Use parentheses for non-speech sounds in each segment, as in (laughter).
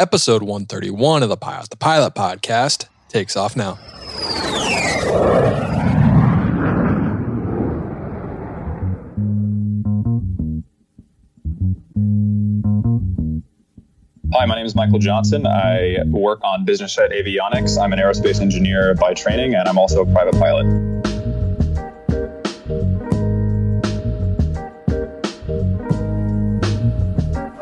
Episode 131 of the Pilot the Pilot podcast takes off now. Hi, my name is Michael Johnson. I work on business jet avionics. I'm an aerospace engineer by training, and I'm also a private pilot.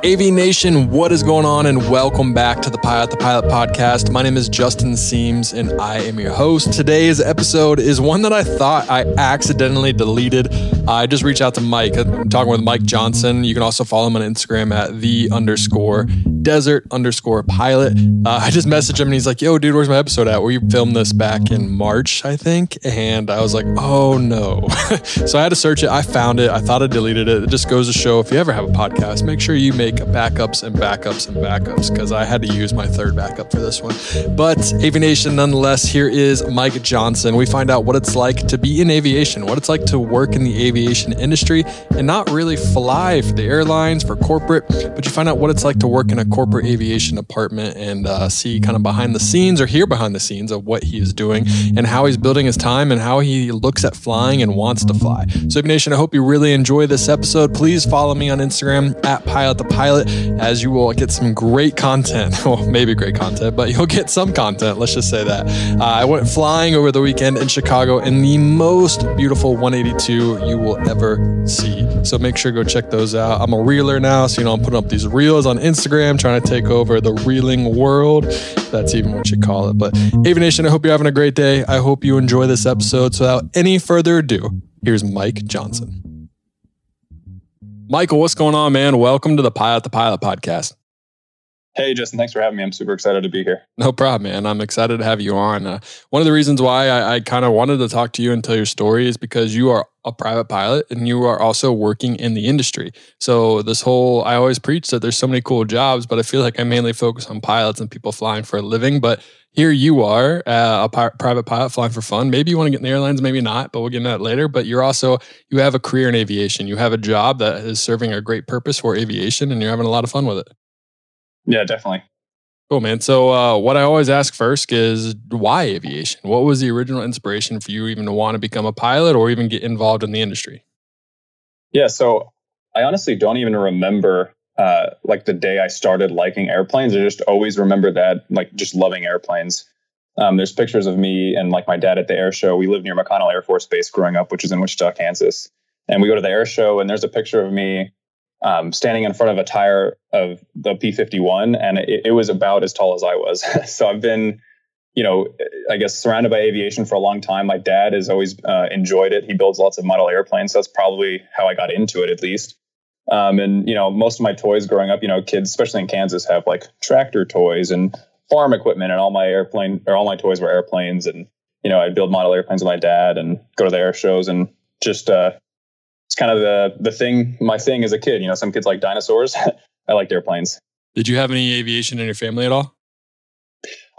AV Nation, what is going on? And welcome back to the Pilot the Pilot podcast. My name is Justin Seams and I am your host. Today's episode is one that I thought I accidentally deleted. I just reached out to Mike. I'm talking with Mike Johnson. You can also follow him on Instagram at the underscore desert underscore pilot. Uh, I just messaged him and he's like, yo, dude, where's my episode at? We filmed this back in March, I think. And I was like, oh no. (laughs) so I had to search it. I found it. I thought I deleted it. It just goes to show if you ever have a podcast, make sure you make backups and backups and backups because I had to use my third backup for this one. But aviation, nonetheless, here is Mike Johnson. We find out what it's like to be in aviation, what it's like to work in the aviation industry and not really fly for the airlines, for corporate, but you find out what it's like to work in a corporate aviation department and uh, see kind of behind the scenes or hear behind the scenes of what he is doing and how he's building his time and how he looks at flying and wants to fly. So, Nation, I hope you really enjoy this episode. Please follow me on Instagram at Pilot the Pilot as you will get some great content. (laughs) Well, maybe great content, but you'll get some content. Let's just say that. Uh, I went flying over the weekend in Chicago in the most beautiful 182 you will ever see. So make sure to go check those out. I'm a reeler now, so you know I'm putting up these reels on Instagram trying to take over the reeling world. That's even what you call it. But Aviation, I hope you're having a great day. I hope you enjoy this episode. So without any further ado, here's Mike Johnson. Michael, what's going on, man? Welcome to the Pilot the Pilot podcast. Hey, Justin, thanks for having me. I'm super excited to be here. No problem, man. I'm excited to have you on. Uh, one of the reasons why I, I kind of wanted to talk to you and tell your story is because you are a private pilot and you are also working in the industry. So, this whole, I always preach that there's so many cool jobs, but I feel like I mainly focus on pilots and people flying for a living. But here you are, uh, a pi- private pilot flying for fun. Maybe you want to get in the airlines, maybe not, but we'll get into that later. But you're also, you have a career in aviation. You have a job that is serving a great purpose for aviation and you're having a lot of fun with it. Yeah, definitely. Cool, man. So, uh, what I always ask first is why aviation? What was the original inspiration for you even to want to become a pilot or even get involved in the industry? Yeah, so I honestly don't even remember uh, like the day I started liking airplanes. I just always remember that, like just loving airplanes. Um, there's pictures of me and like my dad at the air show. We lived near McConnell Air Force Base growing up, which is in Wichita, Kansas. And we go to the air show, and there's a picture of me um, standing in front of a tire of the P51, and it, it was about as tall as I was. (laughs) so I've been, you know, I guess surrounded by aviation for a long time. My dad has always uh, enjoyed it. He builds lots of model airplanes. So that's probably how I got into it, at least. Um, and you know, most of my toys growing up, you know, kids, especially in Kansas, have like tractor toys and farm equipment, and all my airplane or all my toys were airplanes. And you know, I'd build model airplanes with my dad and go to the air shows and just uh, kind of the the thing my thing as a kid. You know, some kids like dinosaurs. (laughs) I liked airplanes. Did you have any aviation in your family at all?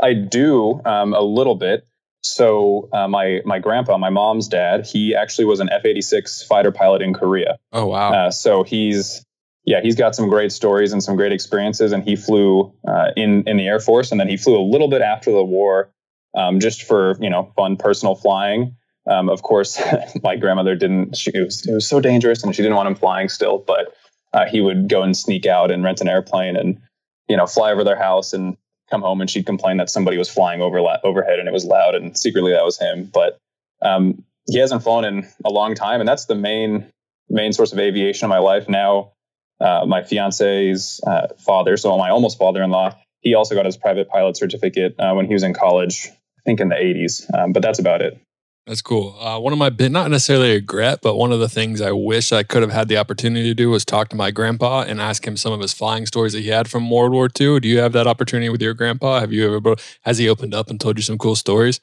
I do um, a little bit. So uh, my my grandpa, my mom's dad, he actually was an F eighty six fighter pilot in Korea. Oh wow! Uh, so he's yeah, he's got some great stories and some great experiences. And he flew uh, in in the Air Force, and then he flew a little bit after the war, um, just for you know fun personal flying. Um, of course, (laughs) my grandmother didn't. She, it, was, it was so dangerous, and she didn't want him flying still. But uh, he would go and sneak out and rent an airplane, and you know, fly over their house and come home, and she'd complain that somebody was flying over overhead, and it was loud, and secretly that was him. But um, he hasn't flown in a long time, and that's the main main source of aviation in my life now. Uh, my fiance's uh, father, so my almost father-in-law, he also got his private pilot certificate uh, when he was in college. I think in the 80s, um, but that's about it. That's cool. Uh, one of my not necessarily a regret, but one of the things I wish I could have had the opportunity to do was talk to my grandpa and ask him some of his flying stories that he had from World War II. Do you have that opportunity with your grandpa? Have you ever has he opened up and told you some cool stories?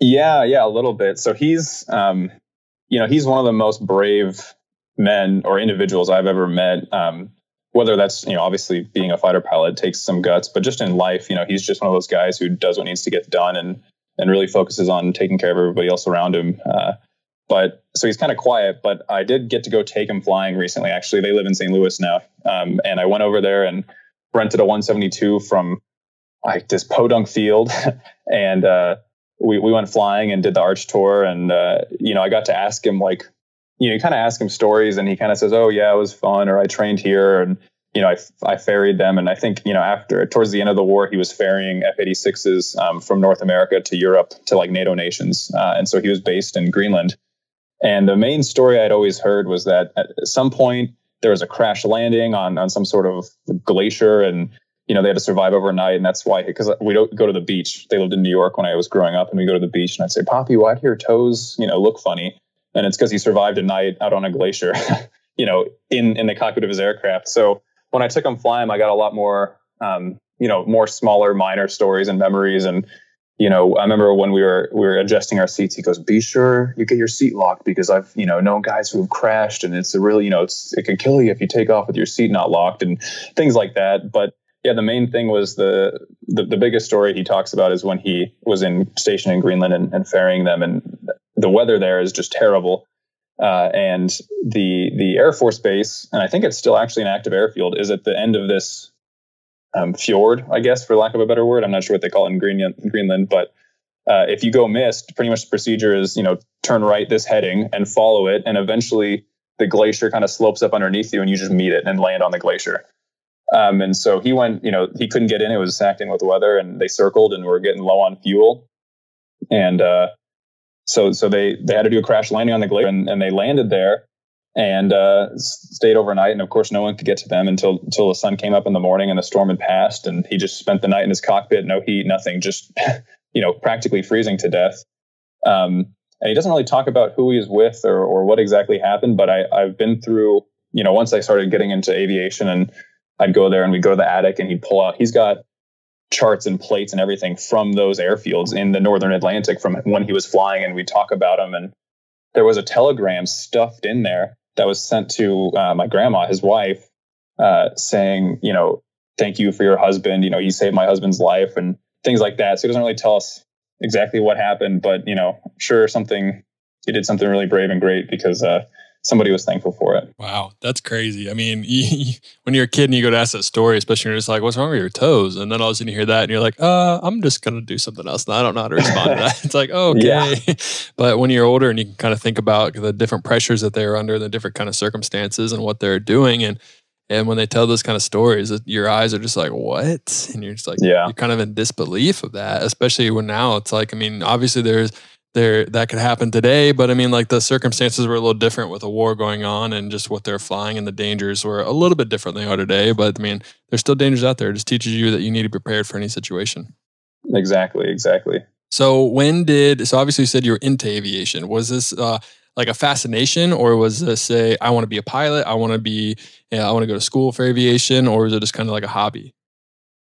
Yeah, yeah, a little bit. So he's, um, you know, he's one of the most brave men or individuals I've ever met. Um, whether that's you know obviously being a fighter pilot takes some guts, but just in life, you know, he's just one of those guys who does what needs to get done and and really focuses on taking care of everybody else around him. Uh, but so he's kind of quiet. But I did get to go take him flying recently. Actually, they live in St. Louis now, um, and I went over there and rented a 172 from like this podunk field, (laughs) and uh, we we went flying and did the arch tour, and uh, you know I got to ask him like, you know, you kind of ask him stories, and he kind of says, "Oh yeah, it was fun," or "I trained here," and you know, I, I ferried them. And I think, you know, after towards the end of the war, he was ferrying F 86s um, from North America to Europe to like NATO nations. Uh, and so he was based in Greenland. And the main story I'd always heard was that at some point there was a crash landing on, on some sort of glacier and, you know, they had to survive overnight. And that's why, because we don't go to the beach. They lived in New York when I was growing up and we go to the beach and I'd say, Poppy, why do your toes, you know, look funny? And it's because he survived a night out on a glacier, (laughs) you know, in, in the cockpit of his aircraft. So when I took him flying, I got a lot more, um, you know, more smaller, minor stories and memories. And, you know, I remember when we were we were adjusting our seats, he goes, "Be sure you get your seat locked because I've you know known guys who have crashed, and it's a really you know it's it can kill you if you take off with your seat not locked and things like that." But yeah, the main thing was the, the, the biggest story he talks about is when he was in station in Greenland and, and ferrying them, and the weather there is just terrible. Uh, and the the Air Force Base, and I think it's still actually an active airfield, is at the end of this um, fjord, I guess, for lack of a better word. I'm not sure what they call it in Greenland, Greenland but uh, if you go missed, pretty much the procedure is you know turn right this heading and follow it, and eventually the glacier kind of slopes up underneath you, and you just meet it and land on the glacier. Um, and so he went, you know, he couldn't get in. It was acting with the weather, and they circled and were getting low on fuel. And uh, so so they they had to do a crash landing on the glacier, and, and they landed there and uh, stayed overnight. And of course, no one could get to them until until the sun came up in the morning and the storm had passed. And he just spent the night in his cockpit, no heat, nothing, just (laughs) you know, practically freezing to death. Um, and he doesn't really talk about who he is with or or what exactly happened. But I I've been through, you know, once I started getting into aviation and I'd go there and we'd go to the attic and he'd pull out. He's got charts and plates and everything from those airfields in the northern Atlantic from when he was flying, and we talk about them. And there was a telegram stuffed in there that was sent to uh, my grandma, his wife, uh, saying, you know, thank you for your husband. You know, you saved my husband's life and things like that. So he doesn't really tell us exactly what happened, but you know, sure something he did something really brave and great because uh, somebody was thankful for it. Wow, that's crazy. I mean, (laughs) you, when you're a kid and you go to ask that story, especially when you're just like, "What's wrong with your toes?" and then all of a sudden you hear that and you're like, "Uh, I'm just gonna do something else." And I don't know how to respond to that. (laughs) It's like, oh, okay. Yeah. (laughs) but when you're older and you can kind of think about the different pressures that they're under, the different kind of circumstances and what they're doing, and and when they tell those kind of stories, your eyes are just like, what? And you're just like, yeah. you're kind of in disbelief of that, especially when now it's like, I mean, obviously there's there that could happen today. But I mean, like the circumstances were a little different with a war going on and just what they're flying and the dangers were a little bit different than they are today. But I mean, there's still dangers out there. It just teaches you that you need to be prepared for any situation. Exactly. Exactly. So when did so obviously you said you were into aviation? Was this uh, like a fascination, or was this a I want to be a pilot? I want to be you know, I want to go to school for aviation, or is it just kind of like a hobby?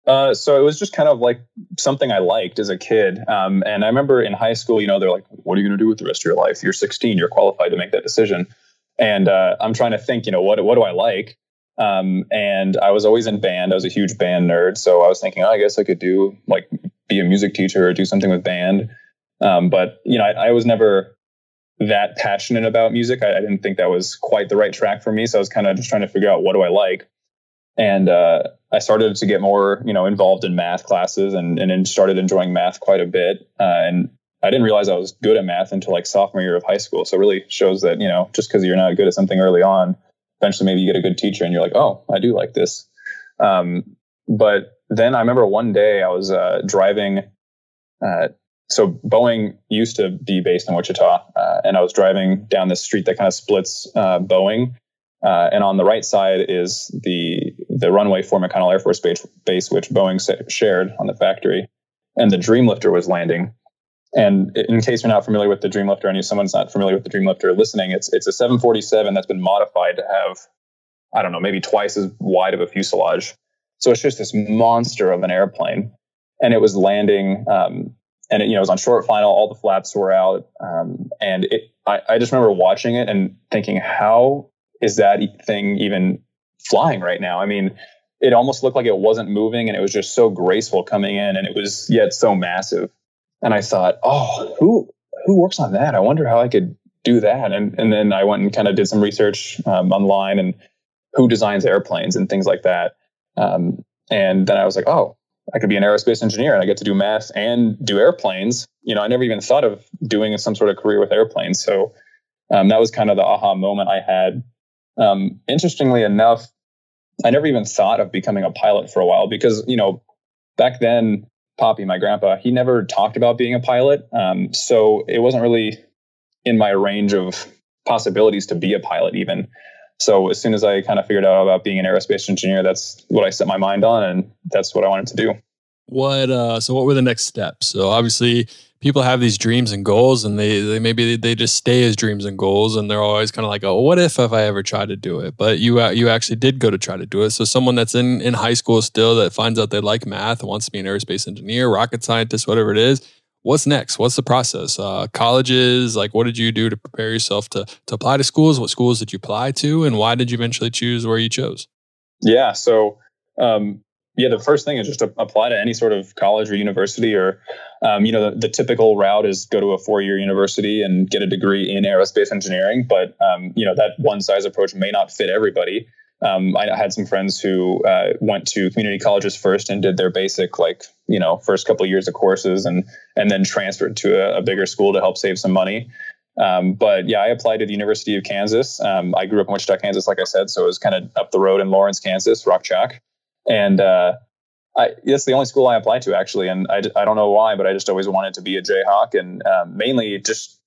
Uh, so it was just kind of like something I liked as a kid. Um, and I remember in high school, you know, they're like, what are you going to do with the rest of your life? You're 16, you're qualified to make that decision. And uh, I'm trying to think, you know, what, what do I like? Um, and I was always in band. I was a huge band nerd. So I was thinking, oh, I guess I could do like be a music teacher or do something with band. Um, but, you know, I, I, was never that passionate about music. I, I, didn't think that was quite the right track for me. So I was kind of just trying to figure out what do I like and uh, I started to get more, you know, involved in math classes and and started enjoying math quite a bit. Uh, and I didn't realize I was good at math until like sophomore year of high school. So it really shows that you know just because you're not good at something early on, eventually maybe you get a good teacher and you're like, oh, I do like this. Um, but then I remember one day I was uh, driving. Uh, so Boeing used to be based in Wichita, uh, and I was driving down this street that kind of splits uh, Boeing uh, and on the right side is the the runway for McConnell Air Force Base, base which Boeing shared on the factory. And the Dreamlifter was landing. And in case you're not familiar with the Dreamlifter, and someone's not familiar with the Dreamlifter listening, it's it's a 747 that's been modified to have, I don't know, maybe twice as wide of a fuselage. So it's just this monster of an airplane, and it was landing. Um, and it, you know, it was on short final. All the flaps were out, um, and it, I, I just remember watching it and thinking, how is that thing even flying right now? I mean, it almost looked like it wasn't moving and it was just so graceful coming in and it was yet so massive. And I thought, oh, who who works on that? I wonder how I could do that. And and then I went and kind of did some research um, online and who designs airplanes and things like that. Um, and then I was like, oh, I could be an aerospace engineer and I get to do math and do airplanes. You know, I never even thought of doing some sort of career with airplanes. So um, that was kind of the aha moment I had. Um, interestingly enough, I never even thought of becoming a pilot for a while because, you know, back then, Poppy, my grandpa, he never talked about being a pilot. Um, so it wasn't really in my range of possibilities to be a pilot, even. So as soon as I kind of figured out about being an aerospace engineer, that's what I set my mind on, and that's what I wanted to do. What uh, so what were the next steps? So obviously people have these dreams and goals and they, they maybe they just stay as dreams and goals and they're always kind of like oh what if if i ever try to do it? But you uh, you actually did go to try to do it. So someone that's in in high school still that finds out they like math wants to be an aerospace engineer rocket scientist whatever it is what's next? What's the process? Uh, colleges like what did you do to prepare yourself to to apply to schools? What schools did you apply to? And why did you eventually choose where you chose? Yeah so um, yeah, the first thing is just to apply to any sort of college or university, or um, you know, the, the, typical route is go to a four-year university and get a degree in aerospace engineering. But um, you know, that one-size approach may not fit everybody. Um, I had some friends who uh, went to community colleges first and did their basic, like you know, first couple of years of courses, and and then transferred to a, a bigger school to help save some money. Um, but yeah, I applied to the University of Kansas. Um, I grew up in Wichita, Kansas, like I said, so it was kind of up the road in Lawrence, Kansas, Rock Chalk and uh, I, it's the only school I applied to actually, and I, I don't know why, but I just always wanted to be a Jayhawk, and um, mainly just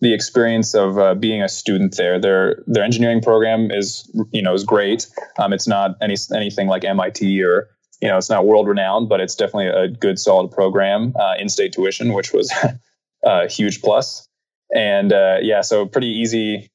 the experience of uh, being a student there. Their their engineering program is you know is great. Um, it's not any anything like MIT or you know it's not world renowned, but it's definitely a good solid program. Uh, in state tuition, which was (laughs) a huge plus, and uh, yeah, so pretty easy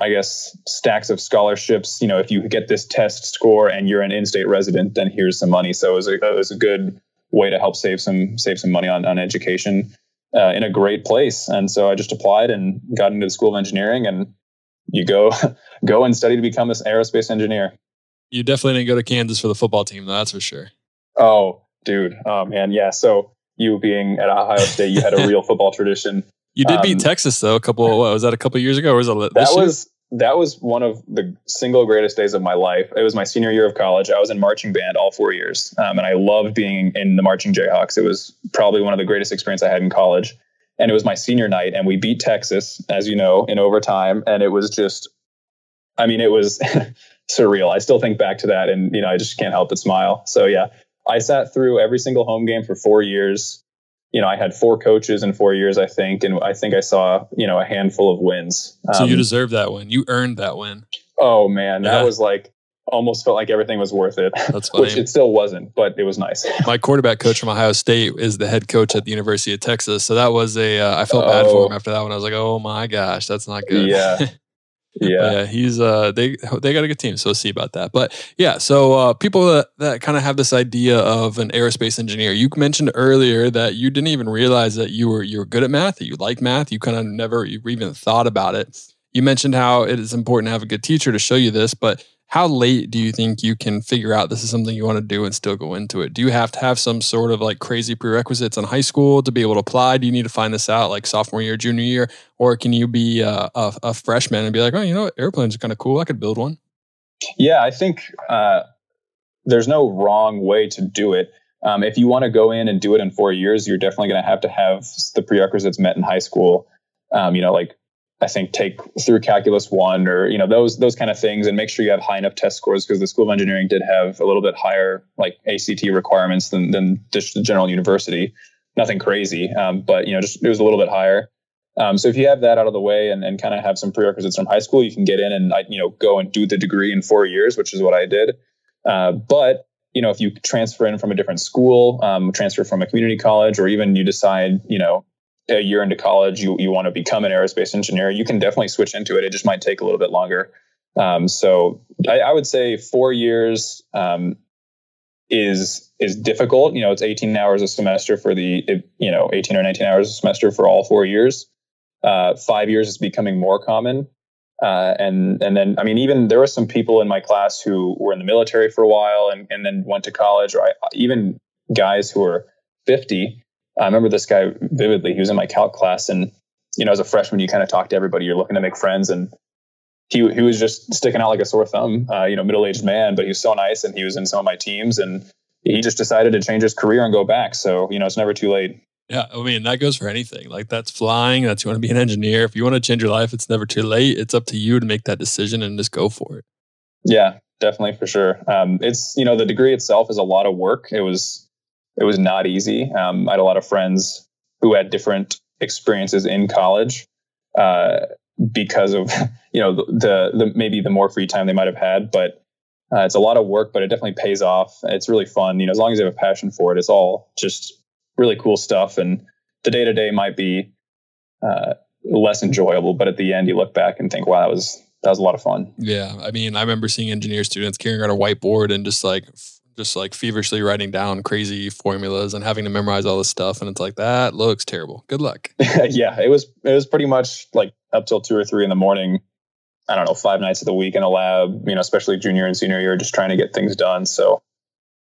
I guess, stacks of scholarships. You know, if you get this test score and you're an in-state resident, then here's some money. So it was a, it was a good way to help save some save some money on on education uh, in a great place. And so I just applied and got into the School of Engineering, and you go (laughs) go and study to become an aerospace engineer. You definitely didn't go to Kansas for the football team, though. That's for sure. Oh, dude. Oh man, yeah. So you being at Ohio State, you had a (laughs) real football tradition. You did beat um, Texas though. A couple. What, was that a couple years ago, or was it that was that was one of the single greatest days of my life. It was my senior year of college. I was in marching band all four years, um, and I loved being in the marching Jayhawks. It was probably one of the greatest experiences I had in college. And it was my senior night, and we beat Texas, as you know, in overtime. And it was just, I mean, it was (laughs) surreal. I still think back to that, and you know, I just can't help but smile. So yeah, I sat through every single home game for four years you know, I had four coaches in four years, I think, and I think I saw, you know, a handful of wins. Um, so you um, deserve that win. You earned that win. Oh man, that was like almost felt like everything was worth it. That's (laughs) funny. Which it still wasn't, but it was nice. (laughs) My quarterback coach from Ohio State is the head coach at the University of Texas, so that was a. Uh, I felt oh. bad for him oh. after that one. I was like, oh my gosh, that's not good. Yeah. (laughs) Yeah. yeah, he's uh they they got a good team, so see about that. But yeah, so uh people that, that kind of have this idea of an aerospace engineer. You mentioned earlier that you didn't even realize that you were you were good at math, that you like math, you kind of never even thought about it. You mentioned how it is important to have a good teacher to show you this, but how late do you think you can figure out this is something you want to do and still go into it? Do you have to have some sort of like crazy prerequisites in high school to be able to apply? Do you need to find this out like sophomore year, junior year, or can you be a, a, a freshman and be like, oh, you know, what? airplanes are kind of cool. I could build one. Yeah, I think uh, there's no wrong way to do it. Um, if you want to go in and do it in four years, you're definitely going to have to have the prerequisites met in high school. Um, you know, like I think take through calculus one or you know those those kind of things and make sure you have high enough test scores because the School of Engineering did have a little bit higher like ACT requirements than than just the general university. Nothing crazy, um, but you know just it was a little bit higher. Um, so if you have that out of the way and, and kind of have some prerequisites from high school, you can get in and you know go and do the degree in four years, which is what I did. Uh, but you know if you transfer in from a different school, um, transfer from a community college, or even you decide you know a year into college, you, you want to become an aerospace engineer, you can definitely switch into it. It just might take a little bit longer. Um, so I, I, would say four years um, is is difficult. You know, it's 18 hours a semester for the you know 18 or 19 hours a semester for all four years. Uh, five years is becoming more common. Uh, and and then I mean even there were some people in my class who were in the military for a while and, and then went to college or I, even guys who were 50 I remember this guy vividly. He was in my calc class, and you know, as a freshman, you kind of talk to everybody. You're looking to make friends, and he he was just sticking out like a sore thumb. Uh, you know, middle aged man, but he was so nice, and he was in some of my teams, and he just decided to change his career and go back. So, you know, it's never too late. Yeah, I mean that goes for anything. Like that's flying. That's you want to be an engineer. If you want to change your life, it's never too late. It's up to you to make that decision and just go for it. Yeah, definitely for sure. Um, it's you know the degree itself is a lot of work. It was it was not easy. Um, I had a lot of friends who had different experiences in college uh, because of (laughs) you know the, the maybe the more free time they might have had, but uh, it's a lot of work, but it definitely pays off. It's really fun. You know, as long as you have a passion for it, it's all just really cool stuff. And the day to day might be uh, less enjoyable, but at the end, you look back and think, wow, that was that was a lot of fun. Yeah, I mean, I remember seeing engineer students carrying around a whiteboard and just like just like feverishly writing down crazy formulas and having to memorize all this stuff, and it's like that looks terrible. Good luck. (laughs) yeah, it was it was pretty much like up till two or three in the morning. I don't know, five nights of the week in a lab. You know, especially junior and senior year, just trying to get things done. So,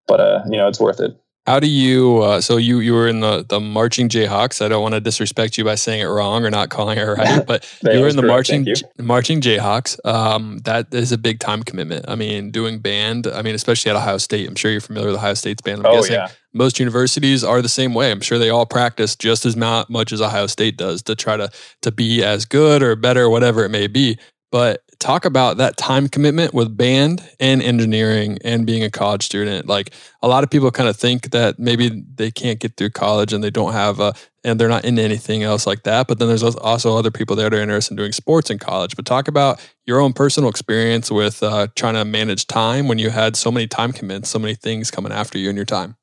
but uh, you know, it's worth it. How do you? Uh, so you you were in the the marching Jayhawks. I don't want to disrespect you by saying it wrong or not calling it right, (laughs) but you were in the correct, marching marching Jayhawks. Um, that is a big time commitment. I mean, doing band. I mean, especially at Ohio State. I'm sure you're familiar with Ohio State's band. I'm oh guessing yeah. Most universities are the same way. I'm sure they all practice just as much as Ohio State does to try to to be as good or better, whatever it may be. But talk about that time commitment with band and engineering and being a college student. Like a lot of people kind of think that maybe they can't get through college and they don't have a, and they're not into anything else like that. But then there's also other people there that are interested in doing sports in college. But talk about your own personal experience with uh, trying to manage time when you had so many time commitments, so many things coming after you in your time.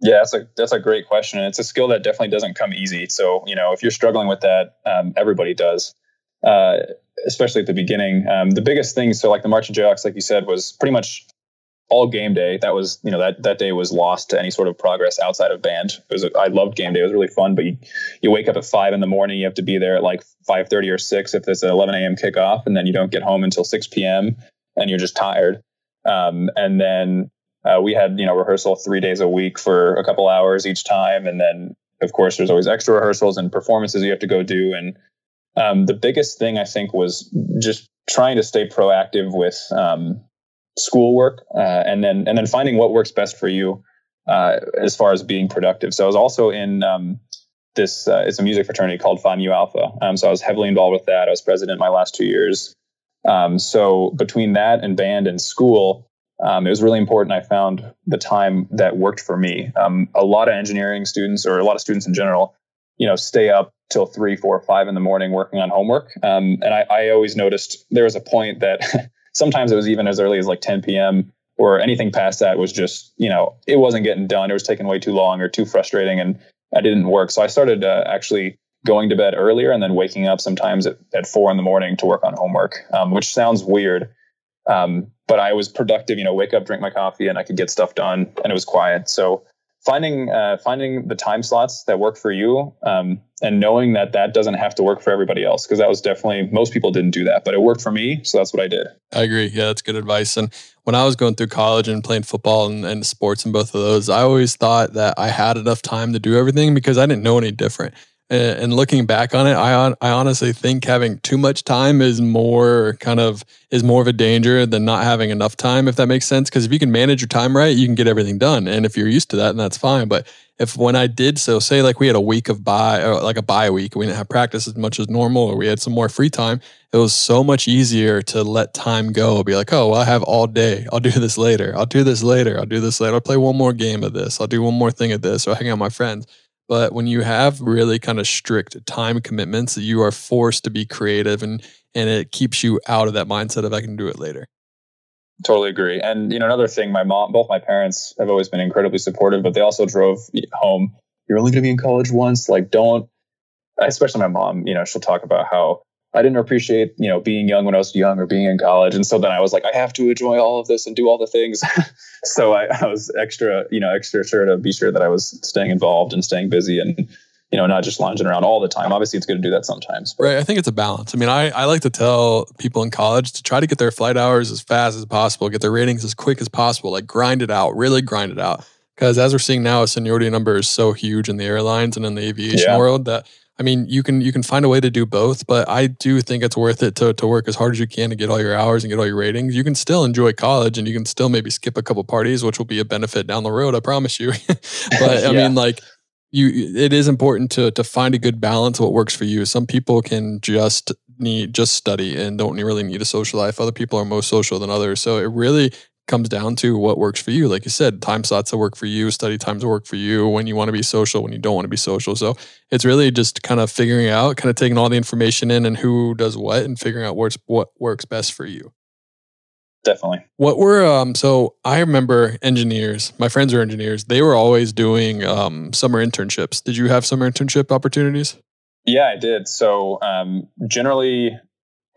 Yeah, that's a that's a great question. It's a skill that definitely doesn't come easy. So you know, if you're struggling with that, um, everybody does. Uh, especially at the beginning. Um, the biggest thing, so like the marching Jayhawks, like you said, was pretty much all game day. That was, you know, that that day was lost to any sort of progress outside of band. It was, I loved game day. It was really fun. But you, you wake up at five in the morning. You have to be there at like five thirty or six if it's an eleven a.m. kickoff, and then you don't get home until six p.m. and you're just tired. Um, and then uh, we had, you know, rehearsal three days a week for a couple hours each time, and then of course there's always extra rehearsals and performances you have to go do and um, the biggest thing I think was just trying to stay proactive with um, schoolwork uh, and then and then finding what works best for you uh, as far as being productive. So I was also in um, this uh, it's a music fraternity called Phi Mu Alpha. Um, so I was heavily involved with that. I was president my last two years. Um, so between that and band and school, um, it was really important. I found the time that worked for me. Um, a lot of engineering students, or a lot of students in general, you know, stay up till three, four, five in the morning working on homework. Um, and I, I always noticed there was a point that (laughs) sometimes it was even as early as like 10 p.m. or anything past that was just, you know, it wasn't getting done. It was taking way too long or too frustrating and I didn't work. So I started uh, actually going to bed earlier and then waking up sometimes at, at four in the morning to work on homework, um, which sounds weird. Um, but I was productive, you know, wake up, drink my coffee and I could get stuff done and it was quiet. So finding uh, finding the time slots that work for you um, and knowing that that doesn't have to work for everybody else because that was definitely most people didn't do that but it worked for me so that's what i did. I agree. Yeah that's good advice and when i was going through college and playing football and, and sports and both of those i always thought that i had enough time to do everything because i didn't know any different Uh, and looking back on it, I I honestly think having too much time is more kind of is more of a danger than not having enough time, if that makes sense. Because if you can manage your time right, you can get everything done. And if you're used to that, then that's fine. But if when I did so, say like we had a week of bye or like a bye week, we didn't have practice as much as normal, or we had some more free time, it was so much easier to let time go. Be like, oh, well, I have all day. I'll do this later. I'll do this later. I'll do this later. I'll play one more game of this. I'll do one more thing of this, or hang out with my friends but when you have really kind of strict time commitments, you are forced to be creative and and it keeps you out of that mindset of I can do it later. Totally agree. And you know, another thing, my mom, both my parents have always been incredibly supportive, but they also drove home. You're only going to be in college once. Like, don't. Especially my mom. You know, she'll talk about how I didn't appreciate, you know, being young when I was young or being in college. And so then I was like, I have to enjoy all of this and do all the things. (laughs) so I, I, was extra, you know, extra sure to be sure that I was staying involved and staying busy and, you know, not just lounging around all the time. Obviously, it's good to do that sometimes. But. Right. I think it's a balance. I mean, I, I like to tell people in college to try to get their flight hours as fast as possible, get their ratings as quick as possible, like grind it out, really grind it out. Because as we're seeing now, a seniority number is so huge in the airlines and in the aviation yeah. world that I mean, you can you can find a way to do both, but I do think it's worth it to to work as hard as you can to get all your hours and get all your ratings. You can still enjoy college and you can still maybe skip a couple parties, which will be a benefit down the road, I promise you. (laughs) but I (laughs) mean like you it is important to to find a good balance what works for you. Some people can just need just study and don't really need a social life. Other people are more social than others. So it really comes down to what works for you. Like you said, time slots that work for you, study times that work for you, when you want to be social, when you don't want to be social. So it's really just kind of figuring out, kind of taking all the information in and who does what and figuring out what's what works best for you. Definitely. What were um so I remember engineers, my friends are engineers, they were always doing um summer internships. Did you have summer internship opportunities? Yeah, I did. So um generally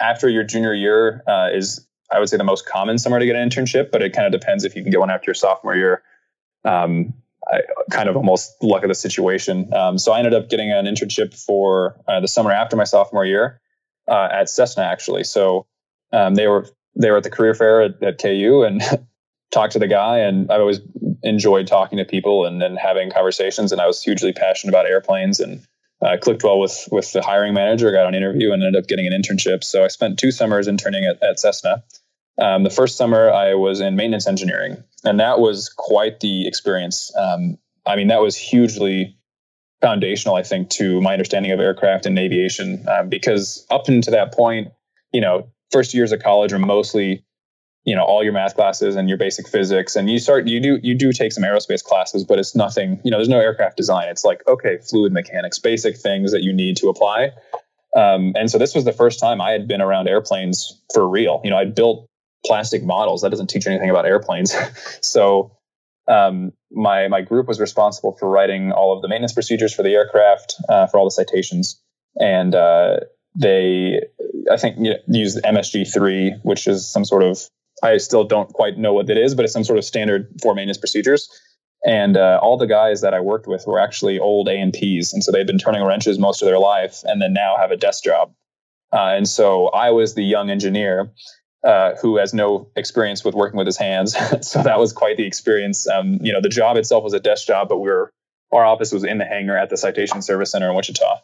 after your junior year uh, is I would say the most common summer to get an internship, but it kind of depends if you can get one after your sophomore year. Um, I, kind of almost luck of the situation. Um, so I ended up getting an internship for uh, the summer after my sophomore year uh, at Cessna, actually. So um, they were they were at the career fair at, at KU and (laughs) talked to the guy, and I always enjoyed talking to people and, and having conversations. And I was hugely passionate about airplanes and uh, clicked well with with the hiring manager. Got an interview and ended up getting an internship. So I spent two summers interning at, at Cessna. Um, the first summer I was in maintenance engineering, and that was quite the experience. Um, I mean, that was hugely foundational, I think, to my understanding of aircraft and aviation, um, because up until that point, you know, first years of college are mostly, you know, all your math classes and your basic physics, and you start you do you do take some aerospace classes, but it's nothing. You know, there's no aircraft design. It's like okay, fluid mechanics, basic things that you need to apply. Um, and so this was the first time I had been around airplanes for real. You know, I'd built plastic models. That doesn't teach anything about airplanes. (laughs) so um, my my group was responsible for writing all of the maintenance procedures for the aircraft uh, for all the citations, and uh, they I think you know, used MSG three, which is some sort of I still don't quite know what it is, but it's some sort of standard for maintenance procedures. And uh, all the guys that I worked with were actually old A and Ps, and so they'd been turning wrenches most of their life, and then now have a desk job. Uh, and so I was the young engineer uh, who has no experience with working with his hands. (laughs) so that was quite the experience. Um, you know, the job itself was a desk job, but we were our office was in the hangar at the Citation Service Center in Wichita.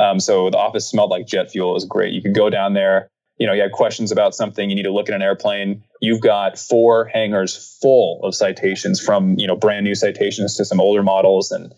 Um, so the office smelled like jet fuel. It was great. You could go down there. You know, you had questions about something. You need to look at an airplane. You've got four hangars full of citations from you know brand new citations to some older models, and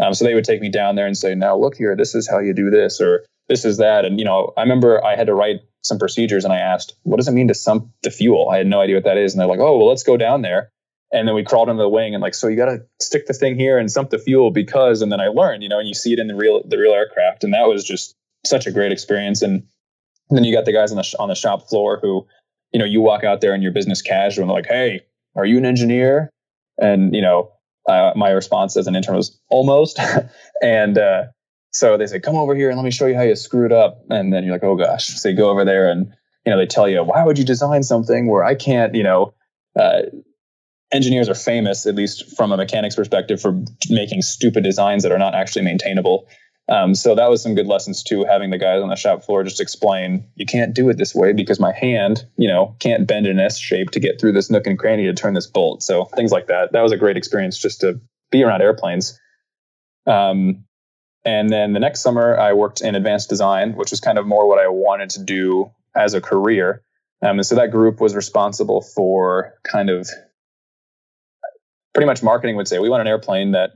um, so they would take me down there and say, "Now look here, this is how you do this," or "This is that." And you know, I remember I had to write some procedures and I asked, what does it mean to sump the fuel? I had no idea what that is. And they're like, oh, well, let's go down there. And then we crawled into the wing and like, so you got to stick the thing here and sump the fuel because, and then I learned, you know, and you see it in the real, the real aircraft. And that was just such a great experience. And, then you got the guys on the, sh- on the shop floor who, you know, you walk out there in your business casual and they're like, Hey, are you an engineer? And, you know, uh, my response as an intern was almost. (laughs) and, uh, so they say, come over here and let me show you how you screwed up. And then you're like, oh gosh. So you go over there and, you know, they tell you, why would you design something where I can't, you know, uh, engineers are famous, at least from a mechanic's perspective, for making stupid designs that are not actually maintainable. Um, so that was some good lessons too, having the guys on the shop floor just explain, you can't do it this way because my hand, you know, can't bend in S shape to get through this nook and cranny to turn this bolt. So things like that. That was a great experience just to be around airplanes. Um, and then the next summer, I worked in advanced design, which was kind of more what I wanted to do as a career. Um, and so that group was responsible for kind of pretty much marketing would say we want an airplane that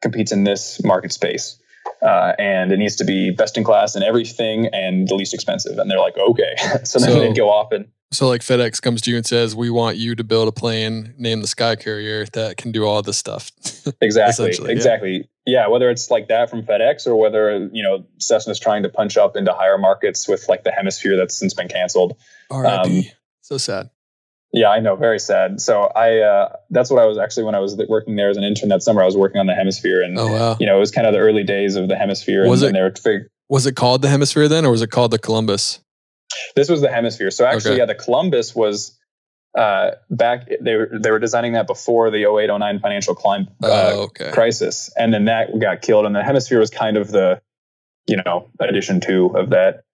competes in this market space. Uh, and it needs to be best in class in everything and the least expensive. And they're like, okay. (laughs) so then so, they'd go off and so like FedEx comes to you and says, "We want you to build a plane named the Sky Carrier that can do all this stuff." (laughs) exactly. exactly. Yeah. yeah. Whether it's like that from FedEx or whether you know Cessna's trying to punch up into higher markets with like the Hemisphere that's since been canceled. Um, so sad. Yeah, I know. Very sad. So I, uh, that's what I was actually when I was working there as an intern that summer. I was working on the Hemisphere, and oh, wow. you know, it was kind of the early days of the Hemisphere. Was and, it? And was it called the Hemisphere then, or was it called the Columbus? This was the hemisphere. So actually, okay. yeah, the Columbus was uh, back. They were they were designing that before the 0809 financial climb, uh, oh, okay. crisis, and then that got killed. And the hemisphere was kind of the you know addition to of that.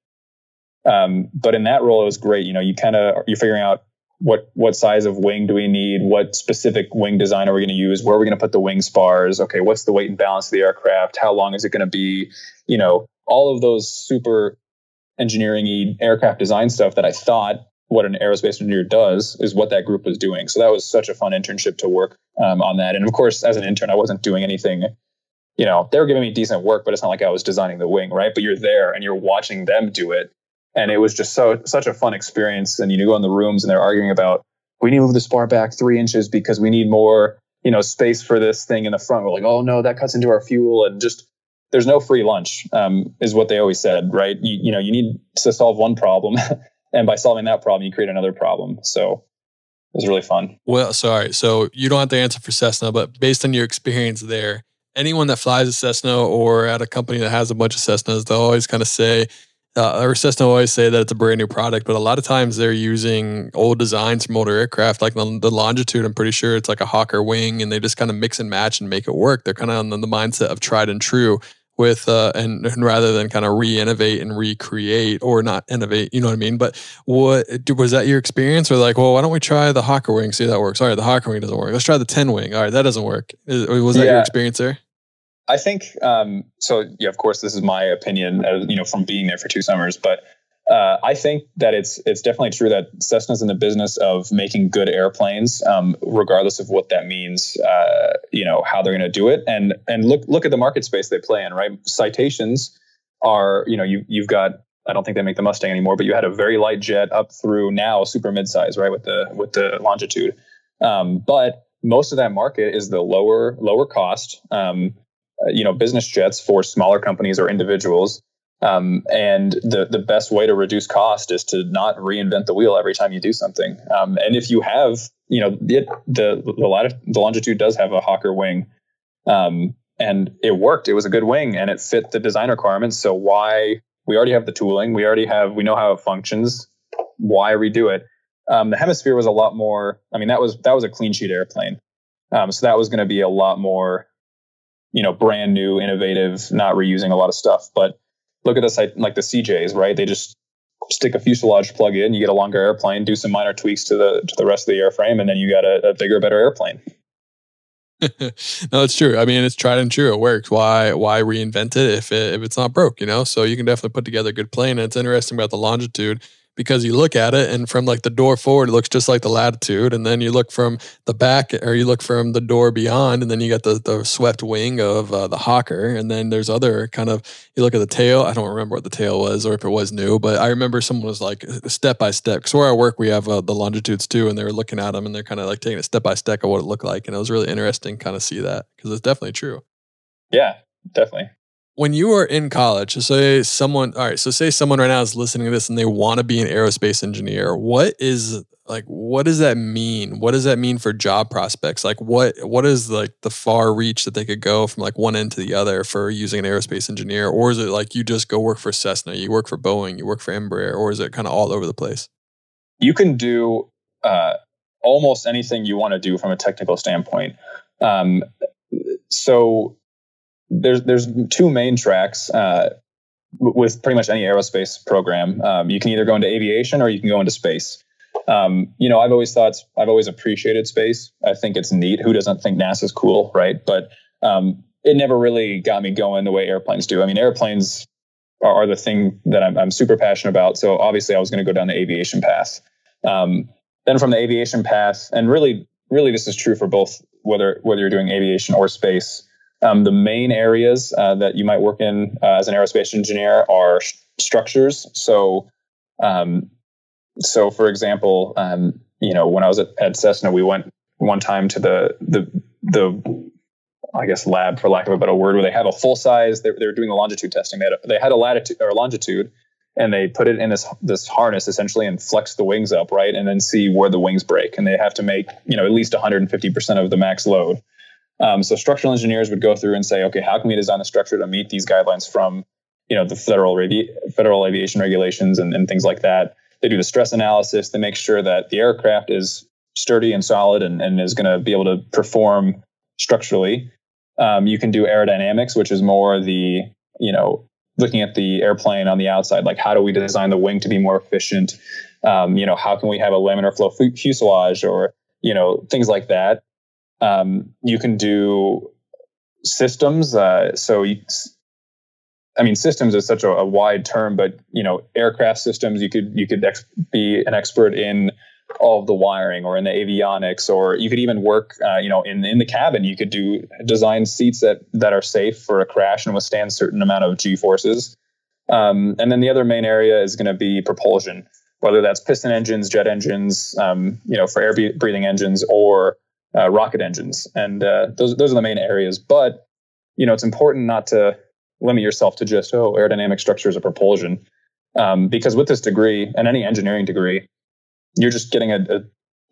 Um, but in that role, it was great. You know, you kind of you're figuring out what what size of wing do we need? What specific wing design are we going to use? Where are we going to put the wing spars? Okay, what's the weight and balance of the aircraft? How long is it going to be? You know, all of those super engineering aircraft design stuff that I thought what an aerospace engineer does is what that group was doing. So that was such a fun internship to work um, on that. And of course, as an intern, I wasn't doing anything. You know, they were giving me decent work, but it's not like I was designing the wing, right? But you're there and you're watching them do it and it was just so such a fun experience. And you go in the rooms and they're arguing about we need to move the spar back three inches because we need more you know space for this thing in the front. We're like, oh no, that cuts into our fuel, and just there's no free lunch, um, is what they always said, right? You, you know, you need to solve one problem, (laughs) and by solving that problem, you create another problem. So it was really fun. Well, sorry. So you don't have to answer for Cessna, but based on your experience there, anyone that flies a Cessna or at a company that has a bunch of Cessnas, they'll always kind of say, uh, or Cessna always say that it's a brand new product, but a lot of times they're using old designs from older aircraft, like the, the Longitude. I'm pretty sure it's like a Hawker wing, and they just kind of mix and match and make it work. They're kind of on the, the mindset of tried and true with, uh, and, and rather than kind of re-innovate and recreate or not innovate, you know what I mean? But what was that your experience, or like, well, why don't we try the Hawker wing, see if that works? All right, the Hawker wing doesn't work. Let's try the ten wing. All right, that doesn't work. Was that yeah. your experience there? I think um, so. Yeah, of course, this is my opinion. Uh, you know, from being there for two summers, but uh, I think that it's it's definitely true that Cessna's in the business of making good airplanes, um, regardless of what that means. Uh, you know how they're going to do it, and and look look at the market space they play in. Right, citations are you know you you've got. I don't think they make the Mustang anymore, but you had a very light jet up through now super midsize, right, with the with the Longitude. Um, but most of that market is the lower lower cost. Um, you know business jets for smaller companies or individuals um, and the the best way to reduce cost is to not reinvent the wheel every time you do something. Um, and if you have you know it, the the, latitude, the longitude does have a hawker wing. Um, and it worked. It was a good wing and it fit the design requirements. So why we already have the tooling. We already have we know how it functions. Why redo it? Um, the hemisphere was a lot more i mean that was that was a clean sheet airplane. Um, so that was going to be a lot more you know, brand new, innovative, not reusing a lot of stuff. But look at this, like the CJs, right? They just stick a fuselage plug in, you get a longer airplane, do some minor tweaks to the to the rest of the airframe, and then you got a, a bigger, better airplane. (laughs) no, it's true. I mean, it's tried and true. It works. Why why reinvent it if it, if it's not broke? You know, so you can definitely put together a good plane. And it's interesting about the longitude because you look at it and from like the door forward it looks just like the latitude and then you look from the back or you look from the door beyond and then you got the, the swept wing of uh, the hawker and then there's other kind of you look at the tail i don't remember what the tail was or if it was new but i remember someone was like step by step because where i work we have uh, the longitudes too and they were looking at them and they're kind of like taking it step by step of what it looked like and it was really interesting kind of see that because it's definitely true. Yeah definitely when you are in college, so say someone, all right, so say someone right now is listening to this and they want to be an aerospace engineer. What is like, what does that mean? What does that mean for job prospects? Like, what what is like the far reach that they could go from like one end to the other for using an aerospace engineer? Or is it like you just go work for Cessna, you work for Boeing, you work for Embraer, or is it kind of all over the place? You can do uh, almost anything you want to do from a technical standpoint. Um, so there's there's two main tracks uh, with pretty much any aerospace program. Um, you can either go into aviation or you can go into space. Um, you know, I've always thought I've always appreciated space. I think it's neat. Who doesn't think NASA's cool, right? But um, it never really got me going the way airplanes do. I mean, airplanes are, are the thing that I'm, I'm, super passionate about. So obviously, I was going to go down the aviation path. Um, then from the aviation path, and really, really, this is true for both whether whether you're doing aviation or space. Um, the main areas uh, that you might work in uh, as an aerospace engineer are structures. So, um, so for example, um, you know, when I was at, at, Cessna, we went one time to the the the I guess lab, for lack of a better word, where they have a full size. They, they were doing the longitude testing. They had a, they had a latitude or longitude, and they put it in this this harness essentially and flex the wings up, right, and then see where the wings break. And they have to make you know at least 150 percent of the max load. Um, so structural engineers would go through and say, okay, how can we design a structure to meet these guidelines from, you know, the federal federal aviation regulations and, and things like that. They do the stress analysis. They make sure that the aircraft is sturdy and solid and, and is going to be able to perform structurally. Um, you can do aerodynamics, which is more the, you know, looking at the airplane on the outside, like how do we design the wing to be more efficient? Um, you know, how can we have a laminar flow fuselage or you know things like that. Um, you can do systems. Uh, so, you, I mean, systems is such a, a, wide term, but you know, aircraft systems. You could you could ex- be an expert in all of the wiring or in the avionics, or you could even work, uh, you know, in in the cabin. You could do design seats that that are safe for a crash and withstand certain amount of g forces. Um, and then the other main area is going to be propulsion, whether that's piston engines, jet engines, um, you know, for air breathing engines, or uh, rocket engines, and uh, those those are the main areas. But you know, it's important not to limit yourself to just oh aerodynamic structures of propulsion, um, because with this degree and any engineering degree, you're just getting a, a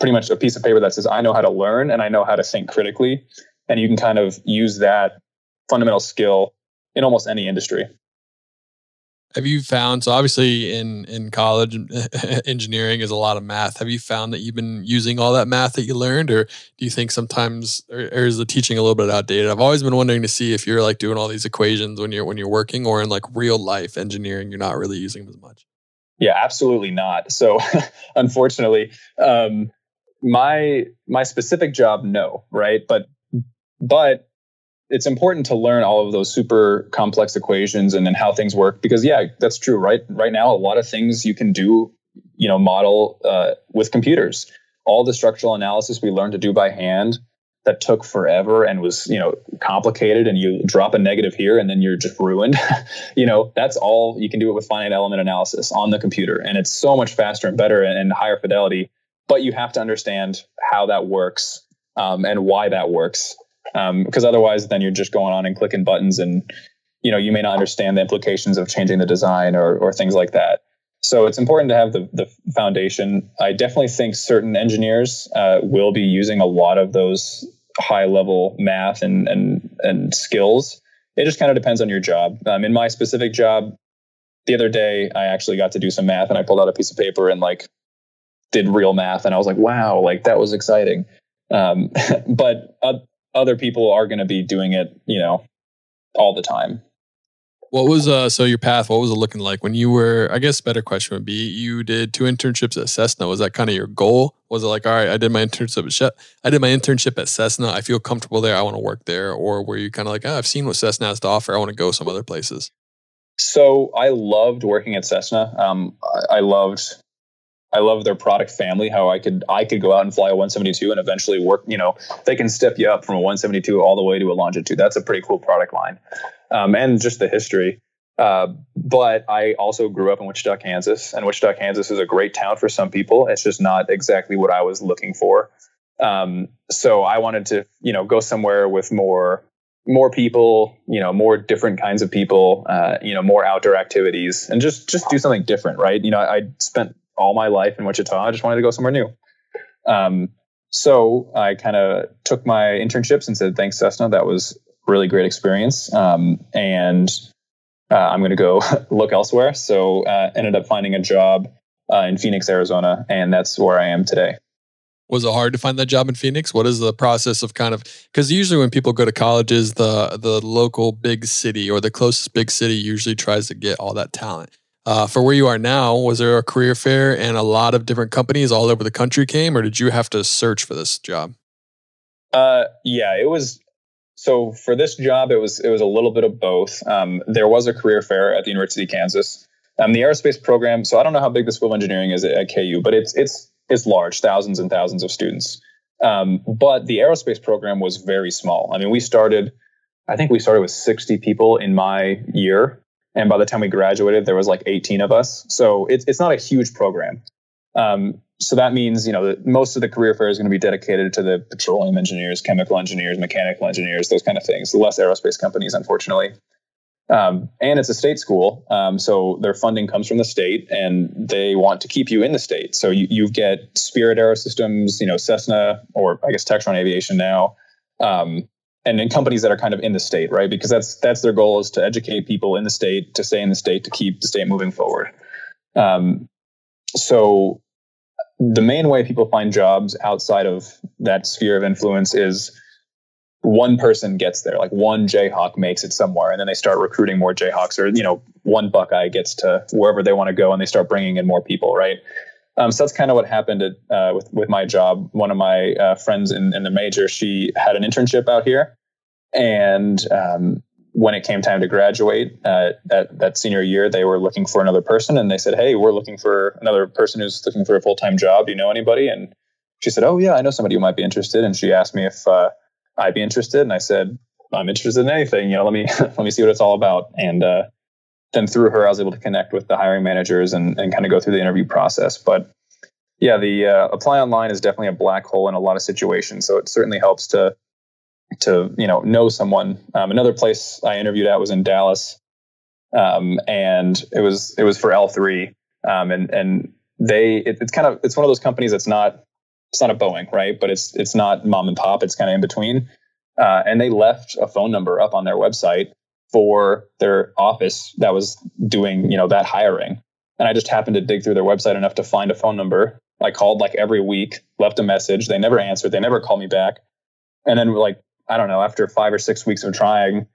pretty much a piece of paper that says I know how to learn and I know how to think critically, and you can kind of use that fundamental skill in almost any industry have you found so obviously in in college (laughs) engineering is a lot of math. Have you found that you've been using all that math that you learned or do you think sometimes or, or, is the teaching a little bit outdated? I've always been wondering to see if you're like doing all these equations when you're when you're working or in like real life engineering you're not really using them as much. Yeah absolutely not. So (laughs) unfortunately um my my specific job no right? But but it's important to learn all of those super complex equations and then how things work because yeah that's true right? Right now a lot of things you can do you know model uh, with computers. All the structural analysis we learned to do by hand that took forever and was you know complicated and you drop a negative here and then you're just ruined (laughs) you know that's all you can do it with finite element analysis on the computer and it's so much faster and better and, higher fidelity but you have to understand how that works um, and why that works because um, otherwise then you're just going on and clicking buttons and you know you may not understand the implications of changing the design or, or things like that. So it's important to have the, the foundation. I definitely think certain engineers uh, will be using a lot of those high level math and and, and skills. It just kind of depends on your job. Um, in my specific job the other day i actually got to do some math and i pulled out a piece of paper and like did real math and i was like wow like that was exciting. Um, (laughs) but uh, other people are going to be doing it, you know, all the time. What was uh so your path? What was it looking like when you were? I guess better question would be you did two internships at Cessna. Was that kind of your goal? Was it like all right, I did my internship at she- I did my internship at Cessna. I feel comfortable there. I want to work there. Or were you kind of like oh, I've seen what Cessna has to offer. I want to go some other places. So I loved working at Cessna. Um, I loved I love their product family. How I could I could go out and fly a 172 and eventually work. You know, they can step you up from a 172 all the way to a Longitude. That's a pretty cool product line, um, and just the history. Uh, but I also grew up in Wichita, Kansas, and Wichita, Kansas is a great town for some people. It's just not exactly what I was looking for. Um, so I wanted to, you know, go somewhere with more more people, you know, more different kinds of people, uh, you know, more outdoor activities, and just just do something different, right? You know, I, I spent all my life in Wichita. I just wanted to go somewhere new. Um, so I kind of took my internships and said, thanks, Cessna. That was really great experience. Um, and uh, I'm going to go (laughs) look elsewhere. So uh, ended up finding a job uh, in Phoenix, Arizona, and that's where I am today. Was it hard to find that job in Phoenix? What is the process of kind of because usually when people go to colleges, the the local big city or the closest big city usually tries to get all that talent. Uh, for where you are now, was there a career fair and a lot of different companies all over the country came, or did you have to search for this job? Uh, yeah, it was. So for this job, it was it was a little bit of both. Um, there was a career fair at the University of Kansas. Um, the aerospace program. So I don't know how big the School of Engineering is at, at KU, but it's it's it's large, thousands and thousands of students. Um, but the aerospace program was very small. I mean, we started. I think we started with 60 people in my year and by the time we graduated, there was like 18 of us. So it's it's not a huge program. Um, so that means you know that most of the career fair is going to be dedicated to the petroleum engineers, chemical engineers, mechanical engineers, those kind of things. Less aerospace companies, unfortunately. Um, and it's a state school, um, so their funding comes from the state, and they want to keep you in the state. So you, you get Spirit Aerosystems, you know Cessna, or I guess Textron Aviation now, um, and in companies that are kind of in the state, right? Because that's that's their goal is to educate people in the state to stay in the state to keep the state moving forward. Um, so the main way people find jobs outside of that sphere of influence is one person gets there, like one Jayhawk makes it somewhere, and then they start recruiting more Jayhawks, or you know, one Buckeye gets to wherever they want to go and they start bringing in more people, right? Um, so that's kind of what happened at, uh, with with my job. One of my uh, friends in, in the major, she had an internship out here, and um, when it came time to graduate uh, at that senior year, they were looking for another person, and they said, "Hey, we're looking for another person who's looking for a full time job. Do you know anybody?" And she said, "Oh yeah, I know somebody who might be interested." And she asked me if uh, I'd be interested, and I said, "I'm interested in anything. You know, let me (laughs) let me see what it's all about." And uh, then through her, I was able to connect with the hiring managers and, and kind of go through the interview process. But yeah, the uh, apply online is definitely a black hole in a lot of situations. So it certainly helps to to you know know someone. Um, another place I interviewed at was in Dallas, um, and it was it was for L three, um, and and they it, it's kind of it's one of those companies that's not it's not a Boeing right, but it's it's not mom and pop. It's kind of in between, uh, and they left a phone number up on their website for their office that was doing you know that hiring. And i just happened to dig through their website enough to find a phone number. I called like every week left a message. They never answered. They never called me back. And then like i don't know after five or six weeks of trying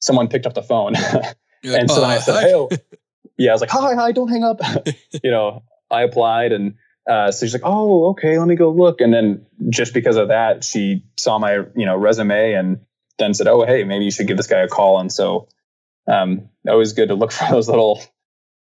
someone picked up the phone (laughs) and so i said hey oh. (laughs) yeah i was like hi hi don't hang up (laughs) you know i applied and uh, so she's like oh okay let me go look and then just because of that she saw my you know resume and then said, "Oh, hey, maybe you should give this guy a call." And so, um, always good to look for those little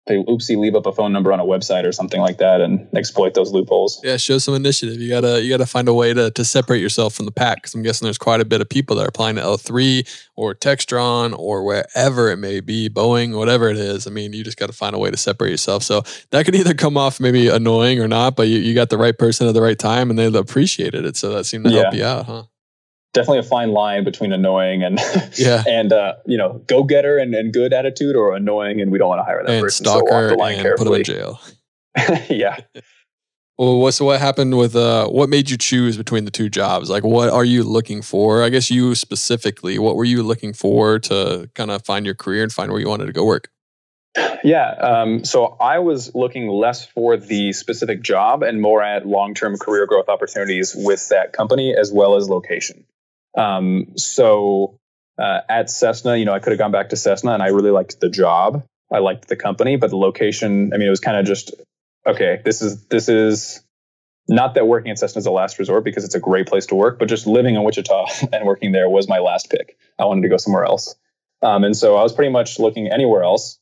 they oopsie leave up a phone number on a website or something like that and exploit those loopholes. Yeah, show some initiative. You gotta you gotta find a way to to separate yourself from the pack. Because I'm guessing there's quite a bit of people that are applying to L3 or Textron or wherever it may be, Boeing, whatever it is. I mean, you just got to find a way to separate yourself. So that could either come off maybe annoying or not, but you, you got the right person at the right time and they appreciated it. So that seemed to yeah. help you out, huh? Definitely a fine line between annoying and (laughs) yeah and uh, you know go getter and, and good attitude or annoying and we don't want to hire that and person stalker so the line and carefully. put them in jail (laughs) (laughs) yeah well what so what happened with uh what made you choose between the two jobs like what are you looking for i guess you specifically what were you looking for to kind of find your career and find where you wanted to go work yeah. Um, so I was looking less for the specific job and more at long term career growth opportunities with that company as well as location. Um, so uh, at Cessna, you know, I could have gone back to Cessna and I really liked the job. I liked the company, but the location, I mean, it was kind of just, okay, this is, this is not that working at Cessna is a last resort because it's a great place to work, but just living in Wichita (laughs) and working there was my last pick. I wanted to go somewhere else. Um, and so I was pretty much looking anywhere else.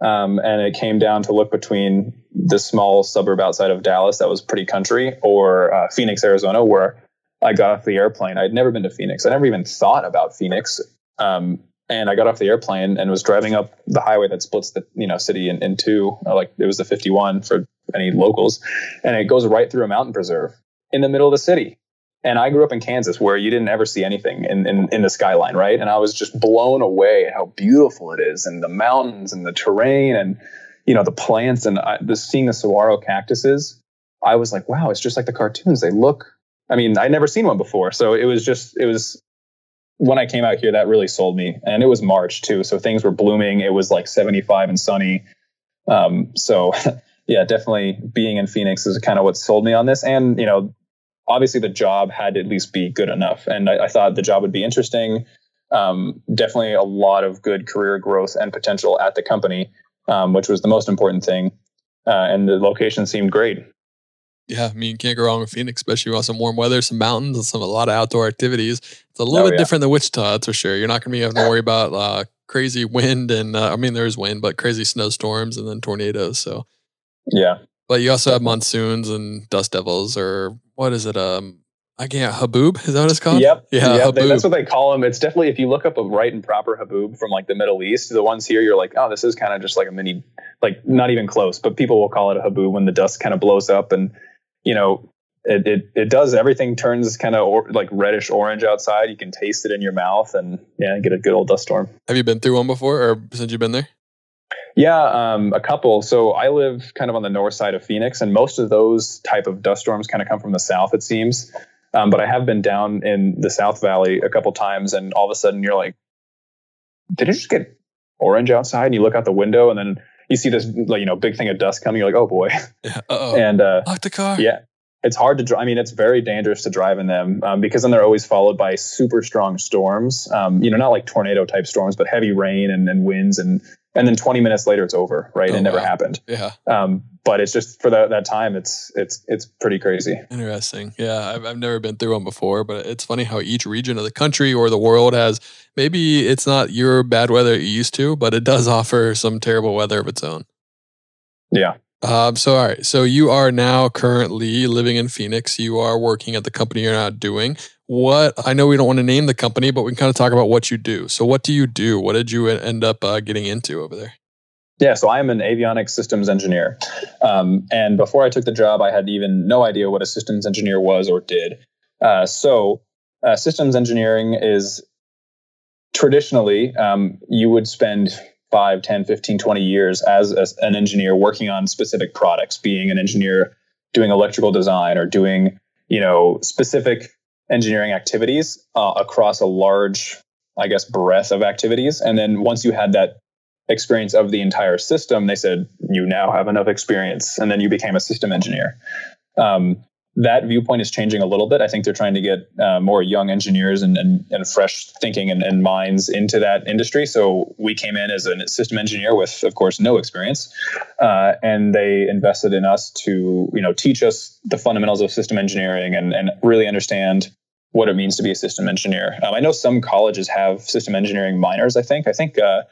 Um, and it came down to look between this small suburb outside of Dallas that was pretty country or uh, Phoenix, Arizona, where I got off the airplane. I'd never been to Phoenix. I never even thought about Phoenix. Um, and I got off the airplane and was driving up the highway that splits the you know city in, in two. Uh, like it was the 51 for any locals, and it goes right through a mountain preserve in the middle of the city. And I grew up in Kansas where you didn't ever see anything in, in, in the skyline, right? And I was just blown away at how beautiful it is and the mountains and the terrain and, you know, the plants and I, the, seeing the saguaro cactuses. I was like, wow, it's just like the cartoons. They look I mean, I'd never seen one before. So it was just, it was when I came out here, that really sold me. And it was March too. So things were blooming. It was like 75 and sunny. Um, so (laughs) yeah, definitely being in Phoenix is kind of what sold me on this. And, you know, obviously the job had to at least be good enough. And I, I thought the job would be interesting. Um, definitely a lot of good career growth and potential at the company, um, which was the most important thing. Uh, and the location seemed great. Yeah, I mean, you can't go wrong with Phoenix, especially with some warm weather, some mountains, and some a lot of outdoor activities. It's a little oh, bit yeah. different than Wichita, that's for sure. You're not going to be having to worry about uh, crazy wind and uh, I mean, there is wind, but crazy snowstorms and then tornadoes. So yeah, but you also have monsoons and dust devils, or what is it? Um, I can't haboob. Is that what it's called? Yep. Yeah, yep. They, that's what they call them. It's definitely if you look up a right and proper haboob from like the Middle East, the ones here, you're like, oh, this is kind of just like a mini, like not even close, but people will call it a haboob when the dust kind of blows up and you know, it, it, it does everything turns kind of or, like reddish orange outside. You can taste it in your mouth and yeah, get a good old dust storm. Have you been through one before or since you've been there? Yeah, um, a couple. So I live kind of on the north side of Phoenix, and most of those type of dust storms kind of come from the south, it seems. Um, but I have been down in the South Valley a couple times, and all of a sudden you're like, "Did it just get orange outside?" And you look out the window, and then you see this like you know big thing of dust coming. You're like, oh boy. Yeah. And uh, lock the car. Yeah. It's hard to drive. I mean, it's very dangerous to drive in them um, because then they're always followed by super strong storms. Um, you know, not like tornado type storms, but heavy rain and, and winds and and then 20 minutes later it's over right? Oh, it never wow. happened. Yeah. Um, but it's just for that, that time it's it's it's pretty crazy. Interesting. Yeah I've, I've never been through one before but it's funny how each region of the country or the world has maybe it's not your bad weather you used to but it does (laughs) offer some terrible weather of its own. Yeah um, so all right so you are now currently living in phoenix you are working at the company you're not doing what I know we don't want to name the company, but we can kind of talk about what you do. So, what do you do? What did you end up uh, getting into over there? Yeah, so I'm an avionics systems engineer. Um, and before I took the job, I had even no idea what a systems engineer was or did. Uh, so, uh, systems engineering is traditionally, um, you would spend 5, 10, 15, 20 years as, as an engineer working on specific products, being an engineer doing electrical design or doing, you know, specific engineering activities uh, across a large, I guess, breadth of activities. And then once you had that experience of the entire system, they said, you now have enough experience. And then you became a system engineer. Um, that viewpoint is changing a little bit. I think they're trying to get uh, more young engineers and, and, and fresh thinking and, and, minds into that industry. So we came in as a system engineer with, of course, no experience, uh, and they invested in us to, you know, teach us the fundamentals of system engineering and, and really understand what it means to be a system engineer. Um, I know some colleges have system engineering minors. I think I think uh,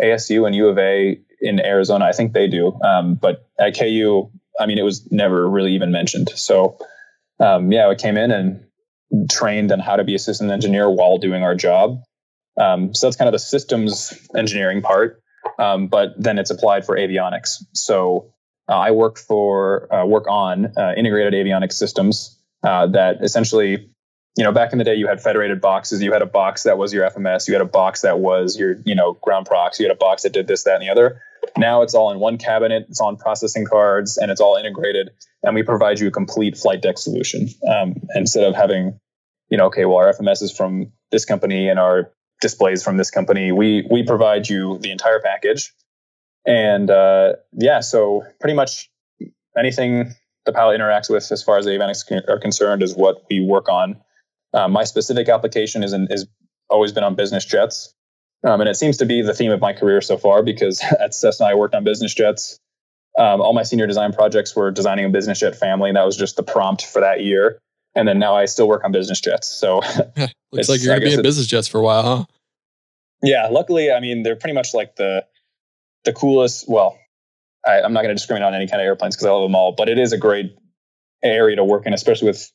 ASU and U of A in Arizona, I think they do. Um, but at KU, I mean, it was never really even mentioned. So um, yeah, I came in and trained on how to be a system engineer while doing our job. Um, so that's kind of the systems engineering part. Um, but then it's applied for avionics. So uh, I work for uh, work on uh, integrated avionics systems uh, that essentially you know, back in the day, you had federated boxes. You had a box that was your FMS. You had a box that was your, you know, ground prox. You had a box that did this, that, and the other. Now it's all in one cabinet. It's on processing cards, and it's all integrated. And we provide you a complete flight deck solution um, instead of having, you know, okay, well, our FMS is from this company and our displays from this company. We we provide you the entire package, and uh, yeah, so pretty much anything the pilot interacts with as far as avionics are concerned is what we work on uh, my specific application is, in, is always been on business jets. Um, and it seems to be the theme of my career so far because (laughs) at Cessna, I worked on business jets. Um, all my senior design projects were designing a business jet family, and that was just the prompt for that year. And then now I still work on business jets. So (laughs) looks like you're going to be in business jets for a while, huh? Yeah, luckily, I mean, they're pretty much like the the coolest. Well, I, am not going to discriminate on any kind of airplanes because I love them all, but it is a great area to work in, especially with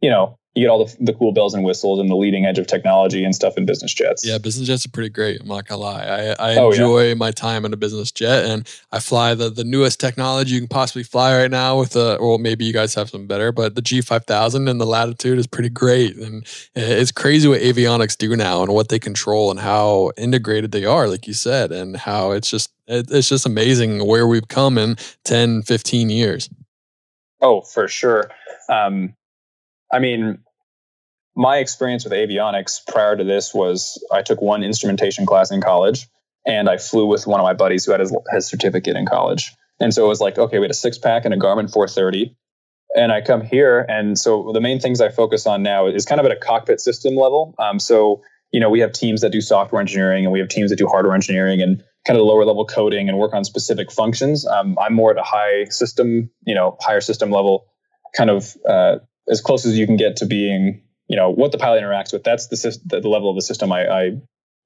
you know you get all the, the cool bells and whistles and the leading edge of technology and stuff in business jets. Yeah, business jets are pretty great. I'm not gonna lie. I, I oh, enjoy yeah. my time in a business jet, and I fly the the newest technology you can possibly fly right now with the. Well, maybe you guys have some better, but the G5000 and the Latitude is pretty great, and it's crazy what avionics do now and what they control and how integrated they are, like you said, and how it's just it, it's just amazing where we've come in 10, 15 years. Oh, for sure. Um, I mean, my experience with avionics prior to this was I took one instrumentation class in college and I flew with one of my buddies who had his, his certificate in college. And so it was like, okay, we had a six pack and a Garmin 430. And I come here. And so the main things I focus on now is kind of at a cockpit system level. Um, so, you know, we have teams that do software engineering and we have teams that do hardware engineering and kind of the lower level coding and work on specific functions. Um, I'm more at a high system, you know, higher system level, kind of uh, as close as you can get to being you know what the pilot interacts with that's the, the level of the system I, I,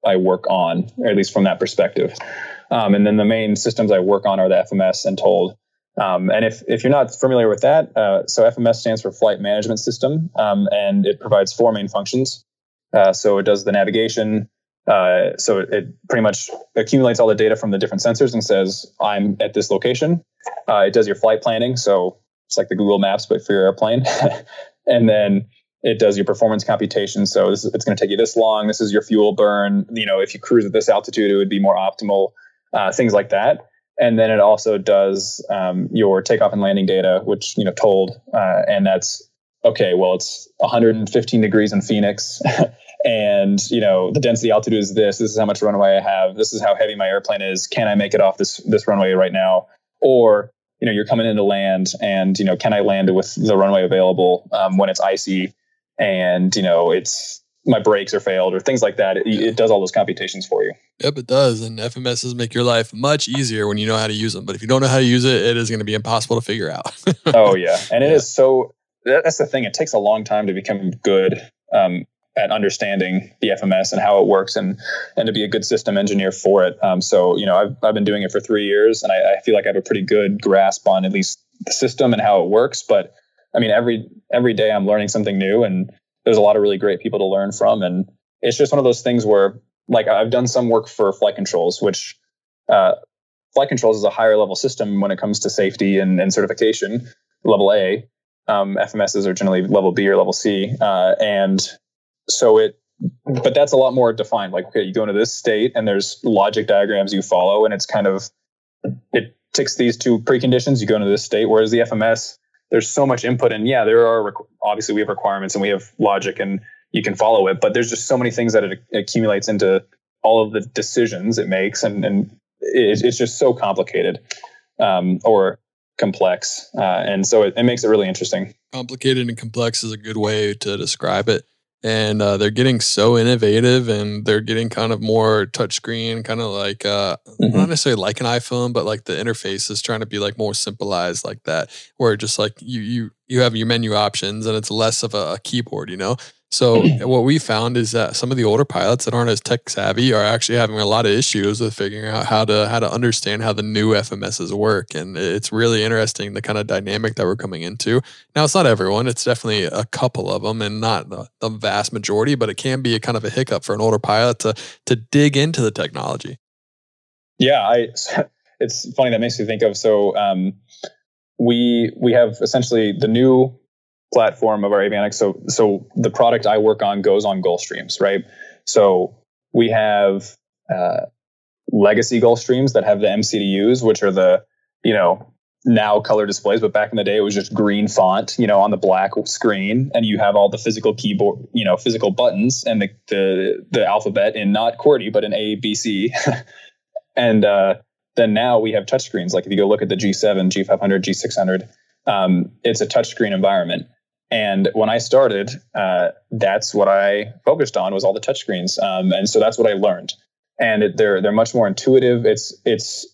I work on or at least from that perspective. Um, and then the main systems I work on are the FMS and TOLD. Um, and if, if you're not familiar with that uh, so FMS stands for flight management system um, and it provides four main functions. Uh, so it does the navigation uh, so it, it, pretty much accumulates all the data from the different sensors and says I'm at this location. Uh, it does your flight planning so it's like the Google Maps but for your airplane (laughs) and then it does your performance computation. So this is, it's going to take you this long. This is your fuel burn. You know, if you cruise at this altitude, it would be more optimal. Uh, things like that. And then it also does um, your takeoff and landing data, which you know TOLD, uh, and that's okay. Well, it's 115 degrees in Phoenix, (laughs) and you know the density altitude is this. This is how much runway I have. This is how heavy my airplane is. Can I make it off this this runway right now? Or you know you're coming into land, and you know can I land with the runway available um, when it's icy? and you know it's my brakes are failed or things like that. It, it, does all those computations for you. Yep, it does. And FMSs make your life much easier when you know how to use them. But if you don't know how to use it, it is going to be impossible to figure out. (laughs) oh yeah, and it yeah. is so. That's the thing. It takes a long time to become good um, at understanding the FMS and how it works, and and to be a good system engineer for it. Um, so you know, I've I've been doing it for three years, and I, I feel like I have a pretty good grasp on at least the system and how it works. But I mean, every every day I'm learning something new, and there's a lot of really great people to learn from. And it's just one of those things where, like, I've done some work for flight controls, which uh, flight controls is a higher level system when it comes to safety and, and certification, level A. Um, FMSs are generally level B or level C, uh, and so it. But that's a lot more defined. Like, okay, you go into this state, and there's logic diagrams you follow, and it's kind of it ticks these two preconditions. You go into this state, whereas the FMS there's so much input and yeah there are obviously we have requirements and we have logic and you can follow it but there's just so many things that it accumulates into all of the decisions it makes and, and it, it's just so complicated um, or complex uh, and so it, it makes it really interesting complicated and complex is a good way to describe it and uh, they're getting so innovative and they're getting kind of more touchscreen kind of like uh, mm-hmm. not necessarily like an iphone but like the interface is trying to be like more simplified like that where just like you you you have your menu options and it's less of a, a keyboard you know so (clears throat) what we found is that some of the older pilots that aren't as tech savvy are actually having a lot of issues with figuring out how to how to understand how the new FMSs work, and it's really interesting the kind of dynamic that we're coming into. Now it's not everyone; it's definitely a couple of them, and not the, the vast majority. But it can be a kind of a hiccup for an older pilot to to dig into the technology. Yeah, I. (laughs) It's funny that makes me think of so. Um, we we have essentially the new platform of our avionics. So, so the product I work on goes on Gulfstreams, right? So we have uh, legacy Gulfstreams that have the MCDUs, which are the you know now color displays, but back in the day it was just green font, you know, on the black screen, and you have all the physical keyboard, you know, physical buttons and the the, the alphabet in not QWERTY but in A B C, (laughs) and uh, then now we have touchscreens. Like if you go look at the G7, G500, G600, um, it's a touchscreen environment. And when I started, uh, that's what I focused on was all the touchscreens, um, and so that's what I learned. And it, they're they're much more intuitive. It's it's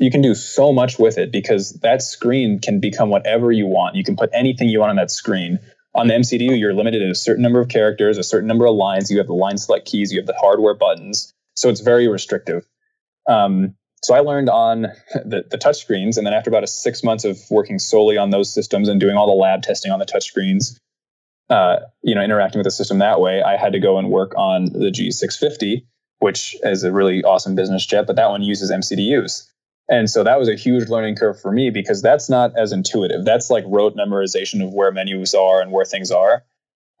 you can do so much with it because that screen can become whatever you want. You can put anything you want on that screen. On the MCDU, you're limited to a certain number of characters, a certain number of lines. You have the line select keys, you have the hardware buttons, so it's very restrictive. Um, so I learned on the, the touch screens, and then after about a six months of working solely on those systems and doing all the lab testing on the touch screens, uh, you know, interacting with the system that way, I had to go and work on the G650, which is a really awesome business jet, but that one uses MCDUs. And so that was a huge learning curve for me because that's not as intuitive. That's like rote memorization of where menus are and where things are.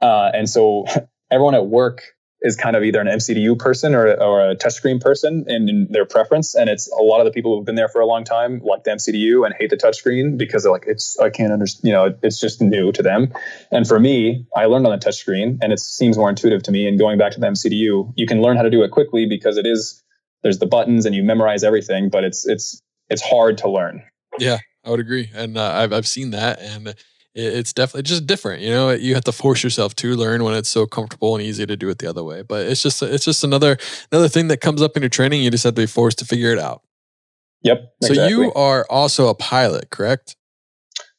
Uh, and so (laughs) everyone at work is kind of either an MCDU person or, or a touchscreen person in, in, their preference. And it's a lot of the people who've been there for a long time like the MCDU and hate the touchscreen because they're like, it's, I can't understand, you know, it's just new to them. And for me, I learned on the touchscreen and it seems more intuitive to me. And going back to the MCDU, you can learn how to do it quickly because it is, there's the buttons and you memorize everything, but it's, it's, it's hard to learn. Yeah, I would agree. And uh, I've, I've seen that. And it's definitely just different. You know, you have to force yourself to learn when it's so comfortable and easy to do it the other way. But it's just it's just another another thing that comes up in your training. You just have to be forced to figure it out. Yep. So you are also a pilot, correct?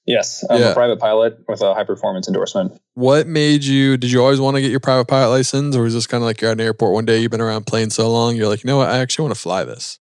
Yes, I'm yeah. a private pilot with a high performance endorsement. What made you? Did you always want to get your private pilot license, or was this kind of like you're at an airport one day, you've been around planes so long, you're like, you know what, I actually want to fly this?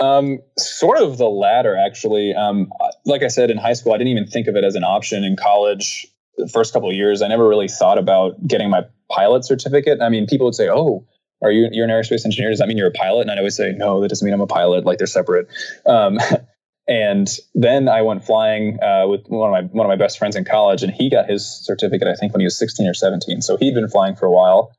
Um, sort of the latter, actually. Um, like I said, in high school, I didn't even think of it as an option. In college, the first couple of years, I never really thought about getting my pilot certificate. I mean, people would say, "Oh, are you you're an aerospace engineer? Does that mean you're a pilot?" And I'd always say, "No, that doesn't mean I'm a pilot. Like they're separate." Um, (laughs) and then I went flying uh, with one of my one of my best friends in college, and he got his certificate I think when he was 16 or 17. So he'd been flying for a while.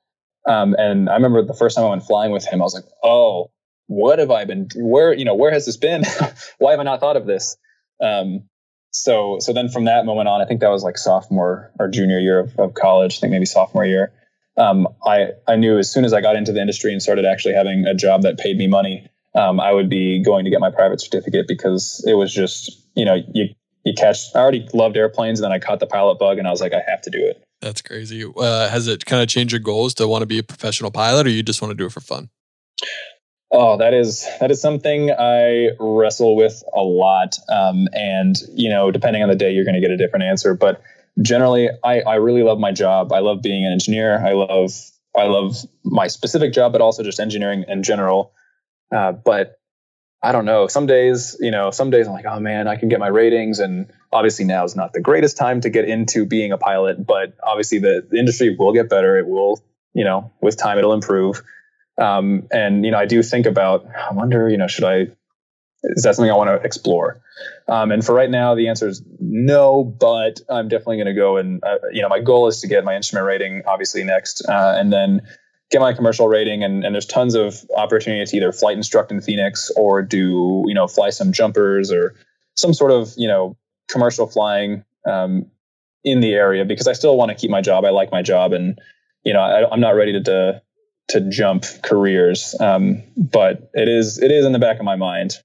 Um, and I remember the first time I went flying with him, I was like, "Oh, what have I been? Where you know where has this been? (laughs) Why have I not thought of this? Um, so so then from that moment on, I think that was like sophomore or junior year of, of college. I think maybe sophomore year. Um, I I knew as soon as I got into the industry and started actually having a job that paid me money, um, I would be going to get my private certificate because it was just you know you you catch. I already loved airplanes, and then I caught the pilot bug, and I was like, I have to do it. That's crazy. Uh, has it kind of changed your goals to want to be a professional pilot, or you just want to do it for fun? Oh, that is that is something I wrestle with a lot, um, and you know, depending on the day, you're going to get a different answer. But generally, I, I really love my job. I love being an engineer. I love I love my specific job, but also just engineering in general. Uh, but I don't know. Some days, you know, some days I'm like, oh man, I can get my ratings. And obviously now is not the greatest time to get into being a pilot, but obviously the, the industry will get better. It will, you know, with time it'll improve. Um, and, you know, I do think about, I wonder, you know, should I, is that something I want to explore? Um, and for right now, the answer is no, but I'm definitely going to go and, uh, you know, my goal is to get my instrument rating obviously next. Uh, and then get my commercial rating and, and there's tons of opportunity to either flight instruct in Phoenix or do, you know, fly some jumpers or some sort of, you know, commercial flying um, in the area because I still want to keep my job. I like my job and, you know, I, am not ready to, to, to jump careers. Um, but it is, it is in the back of my mind.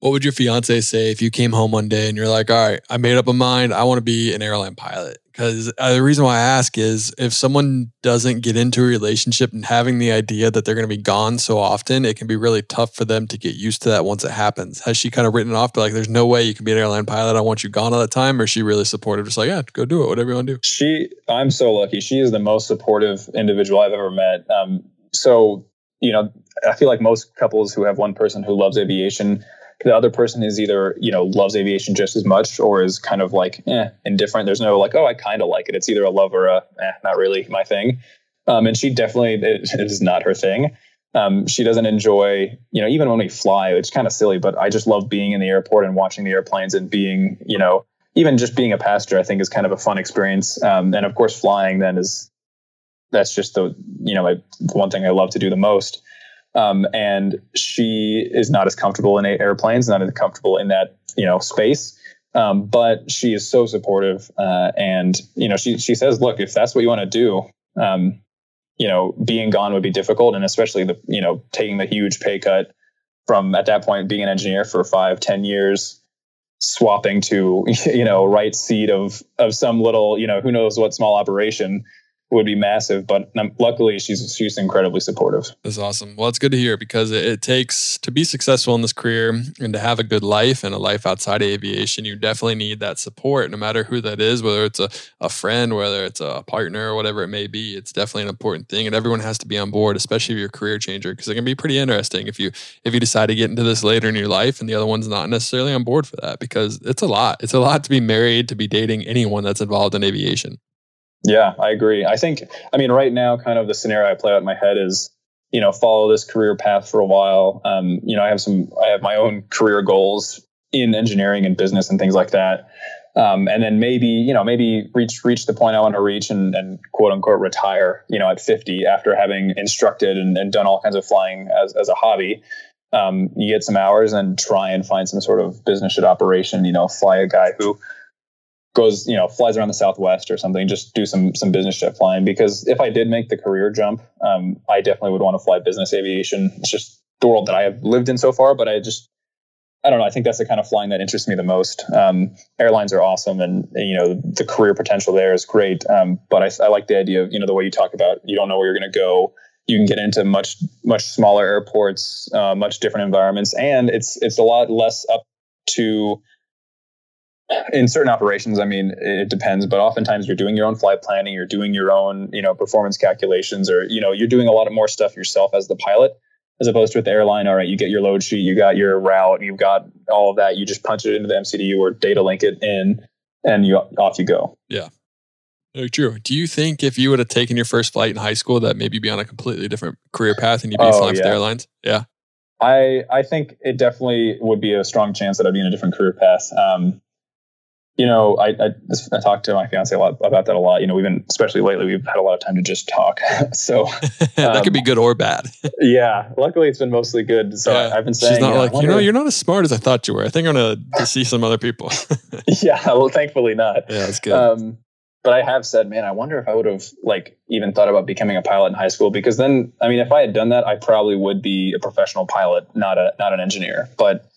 What would your fiance say if you came home one day and you're like, all right, I made up a mind. I want to be an airline pilot? Because uh, the reason why I ask is if someone doesn't get into a relationship and having the idea that they're going to be gone so often, it can be really tough for them to get used to that once it happens. Has she kind of written it off? But like, there's no way you can be an airline pilot. I want you gone all the time. Or is she really supportive? Just like, yeah, go do it, whatever you want to do. She, I'm so lucky. She is the most supportive individual I've ever met. Um, so, you know, I feel like most couples who have one person who loves aviation, the other person is either you know loves aviation just as much or is kind of like eh, indifferent. There's no like oh i kind of like it. It's either a love or a eh, not really my thing. Um, and she definitely (laughs) it, it is not her thing. Um, she doesn't enjoy you know even when we fly it's kind of silly but i just love being in the airport and watching the airplanes and being you know even just being a passenger i think is kind of a fun experience. Um, and of course flying then is that's just the you know one thing i love to do the most um, and she is not as comfortable in airplanes, not as comfortable in that you know space. Um, but she is so supportive, uh, and you know she she says, look, if that's what you want to do, um, you know, being gone would be difficult, and especially the you know taking the huge pay cut from at that point being an engineer for five, ten years, swapping to (laughs) you know right seat of of some little you know who knows what small operation would be massive. But luckily, she's she's incredibly supportive. That's awesome. Well, it's good to hear because it, takes to be successful in this career and to have a good life and a life outside of aviation. You definitely need that support, no matter who that is, whether it's a, a friend, whether it's a partner, or whatever it may be. It's definitely an important thing, and everyone has to be on board, especially if you're a career changer, because it can be pretty interesting if you if you decide to get into this later in your life and the other one's not necessarily on board for that because it's a lot. It's a lot to be married, to be dating anyone that's involved in aviation. Yeah, I agree. I think, I mean, right now, kind of the scenario I play out in my head is, you know, follow this career path for a while. Um, you know, I have some, I have my own career goals in engineering and business and things like that. Um, and then maybe, you know, maybe reach reach the point I want to reach and, and quote unquote retire, you know, at 50 after having instructed and, and done all kinds of flying as, as a hobby. Um, you get some hours and try and find some sort of business jet operation, you know, fly a guy who goes, you know, flies around the Southwest or something, just do some some business jet flying. Because if I did make the career jump, um, I definitely would want to fly business aviation. It's just the world that I have lived in so far. But I just, I don't know. I think that's the kind of flying that interests me the most. Um, airlines are awesome, and you know the career potential there is great. Um, but I, I like the idea of you know the way you talk about you don't know where you're going to go. You can get into much much smaller airports, uh, much different environments, and it's it's a lot less up to in certain operations, I mean, it depends, but oftentimes you're doing your own flight planning, you're doing your own, you know, performance calculations, or you know, you're doing a lot of more stuff yourself as the pilot, as opposed to with the airline. All right, you get your load sheet, you got your route, you've got all of that. You just punch it into the MCDU or data link it in, and you off you go. Yeah. Very true. Do you think if you would have taken your first flight in high school, that maybe be on a completely different career path and you'd be oh, flying yeah. for the airlines? Yeah. I I think it definitely would be a strong chance that I'd be in a different career path. Um, you know, I, I, I talk to my fiance a lot about that a lot. You know, we've been, especially lately, we've had a lot of time to just talk. (laughs) so (laughs) that um, could be um, good or bad. (laughs) yeah. Luckily, it's been mostly good. So yeah. I've been saying, she's not like, you know, you're not as smart as I thought you were. I think I'm going to see some other people. yeah. Well, thankfully not. Yeah, that's good. Um, but I have said, man, I wonder if I would have like even thought about becoming a pilot in high school because then, I mean, if I had done that, I probably would be a professional pilot, not a not an engineer. But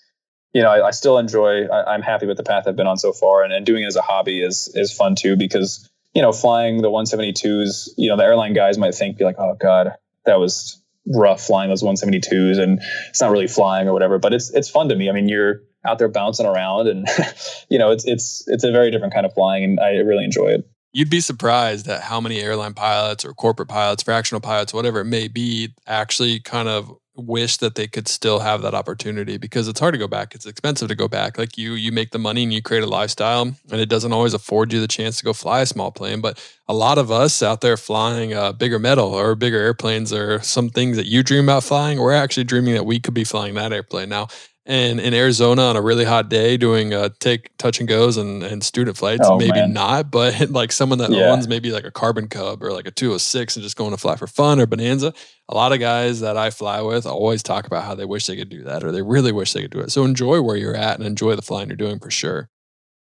you know, I, I still enjoy. I, am happy with the path I've been on so far, and, and doing it as a hobby is is fun too because you know, flying the 172s, you know, the airline guys might think, be like, oh God, that was rough flying those 172s and it's not really flying or whatever. But it's it's fun to me. I mean, you're out there bouncing around and (laughs) you know, it's it's it's a very different kind of flying and I really enjoy it. You'd be surprised at how many airline pilots or corporate pilots, fractional pilots, whatever it may be, actually kind of wish that they could still have that opportunity because it's hard to go back. It's expensive to go back. Like you, you make the money and you create a lifestyle, and it doesn't always afford you the chance to go fly a small plane. But a lot of us out there flying a bigger metal or bigger airplanes or some things that you dream about flying, we're actually dreaming that we could be flying that airplane now and in Arizona on a really hot day doing uh, take touch and goes and, and student flights, oh, maybe man. not, but (laughs) like someone that yeah. owns maybe like a carbon cub or like a 206 and just going to fly for fun or bonanza. A lot of guys that I fly with always talk about how they wish they could do that or they really wish they could do it. So enjoy where you're at and enjoy the flying you're doing for sure.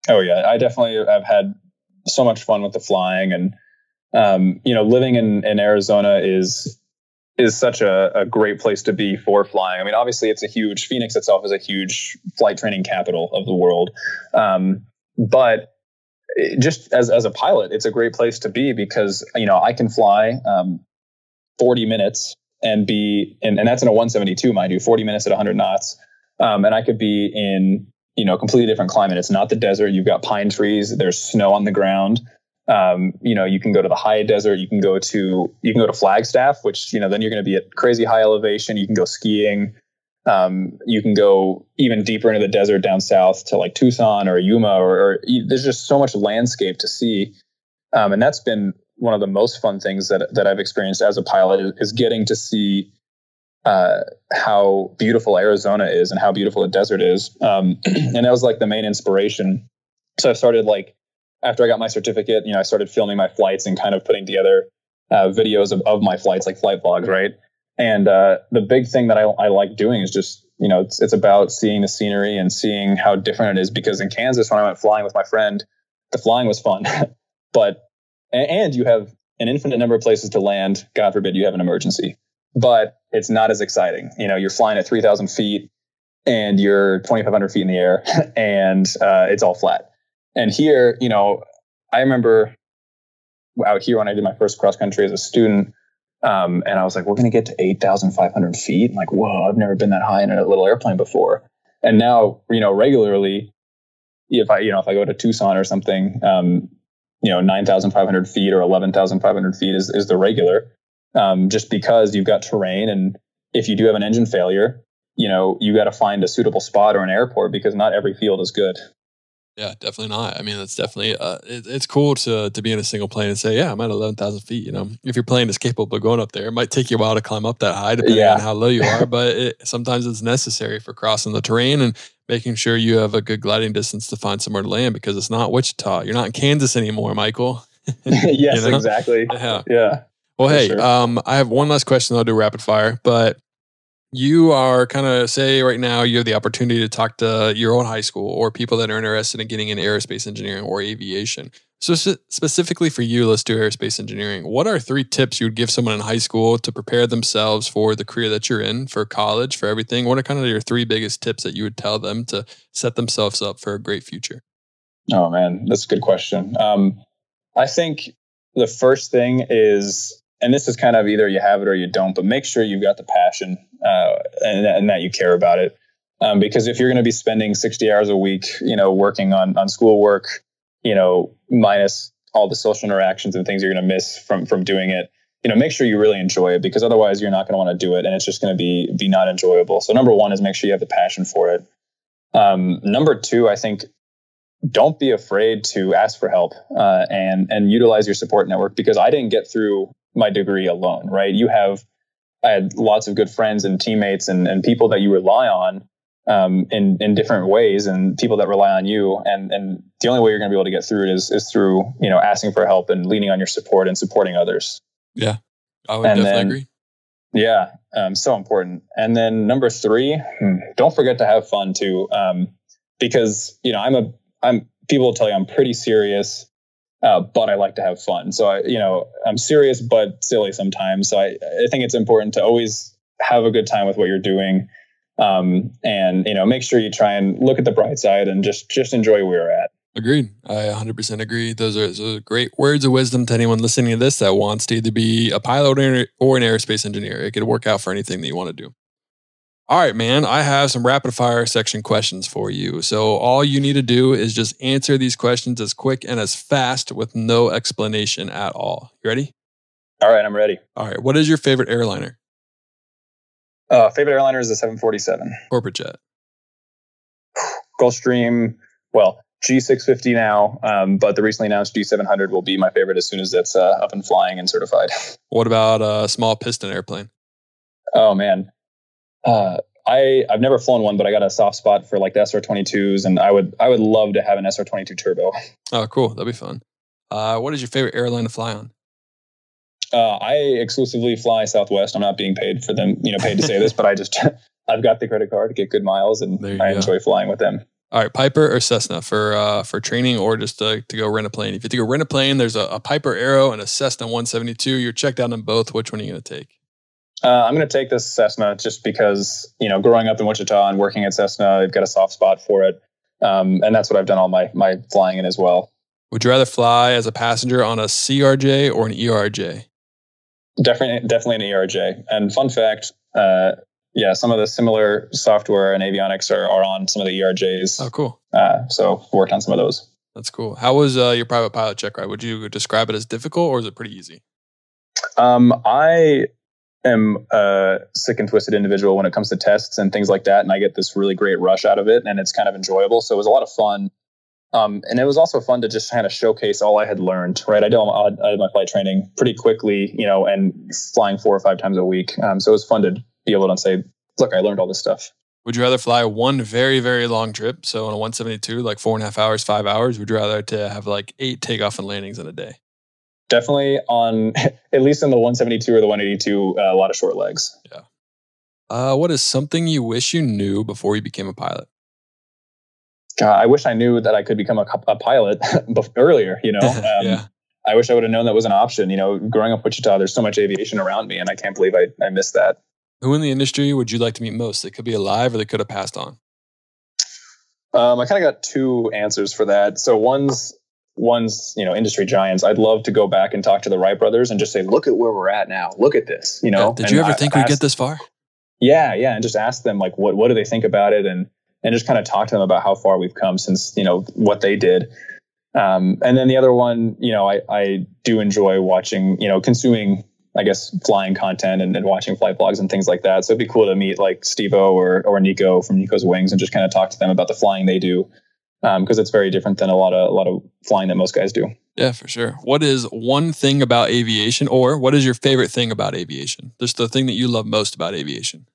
Oh yeah. I definitely have had so much fun with the flying and, um, you know, living in, in Arizona is is such a, a, great place to be for flying. I mean, obviously, it's a huge Phoenix itself is a huge flight training capital of the world, um, but just as as a pilot, it's a great place to be because you know I can fly um, 40 minutes and be and, and that's in a 172, mind you, 40 minutes at 100 knots, um, and I could be in you know a completely different climate. It's not the desert. You've got pine trees. There's snow on the ground. Um, you know, you can go to the high desert. You can go to you can go to Flagstaff, which you know then you're going to be at crazy high elevation. You can go skiing. Um, you can go even deeper into the desert down south to like Tucson or Yuma, or, or there's just so much landscape to see, um, and that's been one of the most fun things that that I've experienced as a pilot is, is getting to see uh, how beautiful Arizona is and how beautiful the desert is, um, (clears throat) and that was like the main inspiration. So I started like after I got my certificate, you know, I started filming my flights and kind of putting together uh, videos of, of my flights, like flight vlogs, right? And uh, the big thing that I, I like doing is just, you know, it's, it's about seeing the scenery and seeing how different it is. Because in Kansas, when I went flying with my friend, the flying was fun, (laughs) but and you have an infinite number of places to land. God forbid you have an emergency, but it's not as exciting. You know, you're flying at 3,000 feet and you're 2,500 feet in the air, (laughs) and uh, it's all flat and here, you know, I remember out here when I did my first cross country as a student, um, and I was like, we're going to get to 8,500 feet. I'm like, whoa, I've never been that high in a little airplane before. And now, you know, regularly, if I, you know, if I go to Tucson or something, um, you know, 9,500 feet or 11,500 feet is, is the regular, um, just because you've got terrain. And if you do have an engine failure, you know, you got to find a suitable spot or an airport because not every field is good. Yeah, definitely not. I mean, it's definitely uh, it, it's cool to to be in a single plane and say, yeah, I'm at eleven thousand feet. You know, if your plane is capable of going up there, it might take you a while to climb up that high, depending yeah. on how low you are. but it, sometimes it's necessary for crossing the terrain and making sure you have a good gliding distance to find somewhere to land because it's not Wichita. You're not in Kansas anymore, Michael. (laughs) (laughs) yes, you know? exactly. Yeah. Yeah. Well, hey, sure. um, I have one last question. I'll do rapid fire, but you are kind of say right now you have the opportunity to talk to your own high school or people that are interested in getting into aerospace engineering or aviation. So specifically for you, let's do aerospace engineering. What are three tips you would give someone in high school to prepare themselves for the career that you're in, for college, for everything? What are kind of your three biggest tips that you would tell them to set themselves up for a great future? Oh man, that's a good question. Um, I think the first thing is and this is kind of either you have it or you don't, but make sure you've got the passion uh, and, and, that you care about it. Um, because if you're going to be spending 60 hours a week, you know, working on on schoolwork, you know, minus all the social interactions and things you're going to miss from from doing it, you know, make sure you really enjoy it because otherwise you're not going to want to do it and it's just going to be be not enjoyable. So number one is make sure you have the passion for it. Um, number two, I think don't be afraid to ask for help uh, and and utilize your support network because I didn't get through my degree alone, right? You have I had lots of good friends and teammates and, and people that you rely on um, in in different ways, and people that rely on you. And and the only way you're going to be able to get through it is is through you know asking for help and leaning on your support and supporting others. Yeah, I would and definitely then, agree. Yeah, um, so important. And then number three, hmm, don't forget to have fun too, um, because you know I'm a I'm people will tell you I'm pretty serious uh, but I like to have fun. So I, you know, I'm serious but silly sometimes. So I, I think it's important to always have a good time with what you're doing, um, and you know, make sure you try and look at the bright side and just just enjoy where you're at. Agreed. I 100% agree. Those are, those are great words of wisdom to anyone listening to this that wants to either be a pilot or an aerospace engineer. It could work out for anything that you want to do. All right, man, I have some rapid fire section questions for you. So, all you need to do is just answer these questions as quick and as fast with no explanation at all. You ready? All right, I'm ready. All right, what is your favorite airliner? Uh, favorite airliner is the 747. Corporate jet. Gulfstream, well, G650 now, um, but the recently announced G700 will be my favorite as soon as it's uh, up and flying and certified. What about a small piston airplane? Oh man, uh, I I've never flown one, but I got a soft spot for like the SR22s, and I would I would love to have an SR22 turbo. Oh, cool, that'd be fun. Uh, what is your favorite airline to fly on? Uh, I exclusively fly Southwest. I'm not being paid for them, you know, paid to say this, but I just (laughs) I've got the credit card to get good miles, and I go. enjoy flying with them. All right, Piper or Cessna for uh, for training or just to, to go rent a plane. If you have to go rent a plane, there's a, a Piper Arrow and a Cessna 172. You're checked out on both. Which one are you going to take? Uh, I'm going to take this Cessna just because you know, growing up in Wichita and working at Cessna, I've got a soft spot for it, um, and that's what I've done all my my flying in as well. Would you rather fly as a passenger on a CRJ or an ERJ? Definitely, definitely an ERJ. And fun fact, uh, yeah, some of the similar software and avionics are, are on some of the ERJs. Oh, cool. Uh, so worked on some of those. That's cool. How was uh, your private pilot check ride? Would you describe it as difficult or is it pretty easy? Um, I am a sick and twisted individual when it comes to tests and things like that, and I get this really great rush out of it, and it's kind of enjoyable. So it was a lot of fun. Um, and it was also fun to just kind of showcase all I had learned, right? I did, I did my flight training pretty quickly, you know, and flying four or five times a week. Um, so it was fun to be able to say, look, I learned all this stuff. Would you rather fly one very, very long trip? So on a 172, like four and a half hours, five hours, would you rather to have like eight takeoff and landings in a day? Definitely on, (laughs) at least in the 172 or the 182, uh, a lot of short legs. Yeah. Uh, what is something you wish you knew before you became a pilot? God, I wish I knew that I could become a, a pilot (laughs) earlier, you know? (laughs) Um, yeah. I wish I would have known that was an option. You know, growing up Wichita, there's so much aviation around me, and I can't believe I, I missed that. Who in the industry would you like to meet most? They could be alive or they could have passed on. Um, I kind of got two answers for that. So one's one's you know industry giants. I'd love to go back and talk to the Wright brothers and just say, look at where we're at now. Look at this. You know. Yeah, did you ever I, think we'd get this far? Yeah, yeah, and just ask them like what what do they think about it and and just kind of talk to them about how far we've come since you know what they did. Um, and then the other one, you know, I, I do enjoy watching, you know, consuming I guess flying content and, and, watching flight blogs and things like that. So it'd be cool to meet like Stevo or or Nico from Nico's Wings and just kind of talk to them about the flying they do because um, it's very different than a lot of a lot of flying that most guys do. Yeah, for sure. What is one thing about aviation, or what is your favorite thing about aviation? Just the thing that you love most about aviation.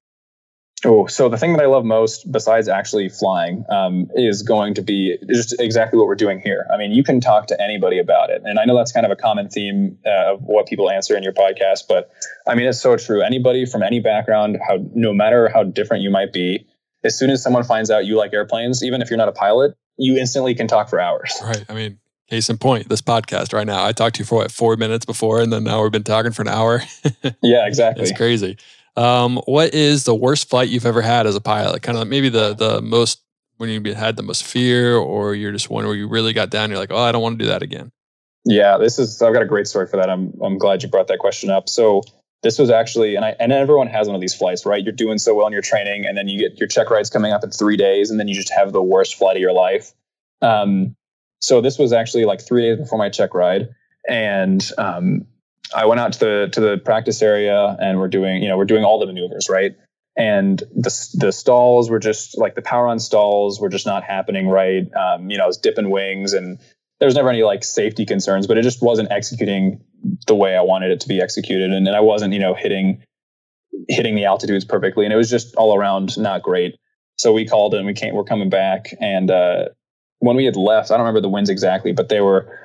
Oh, so the thing that I love most, besides actually flying, um, is going to be just exactly what we're doing here. I mean, you can talk to anybody about it, and I know that's kind of a common theme uh, of what people answer in your podcast. But I mean, it's so true. Anybody from any background, how no matter how different you might be, as soon as someone finds out you like airplanes, even if you're not a pilot, you instantly can talk for hours. (laughs) Right. I mean, case in point, this podcast right now. I talked to you for what four minutes before, and then now we've been talking for an hour. (laughs) yeah, exactly. It's crazy. Um, what is the worst flight you've ever had as a pilot? Kind of maybe the the most when you had the most fear, or you're just one where you really got down. You're like, oh, I don't want to do that again. Yeah, this is. I've got a great story for that. I'm I'm glad you brought that question up. So this was actually, and I and everyone has one of these flights, right? You're doing so well in your training, and then you get your check rides coming up in three days, and then you just have the worst flight of your life. Um, so this was actually like three days before my check ride, and um, I went out to the to the practice area and we're doing you know we're doing all the maneuvers right and the the stalls were just like the power on stalls were just not happening right um, you know I was dipping wings and there was never any like safety concerns but it just wasn't executing the way I wanted it to be executed and, and I wasn't you know hitting hitting the altitudes perfectly and it was just all around not great so we called and we came we're coming back and uh, when we had left I don't remember the winds exactly but they were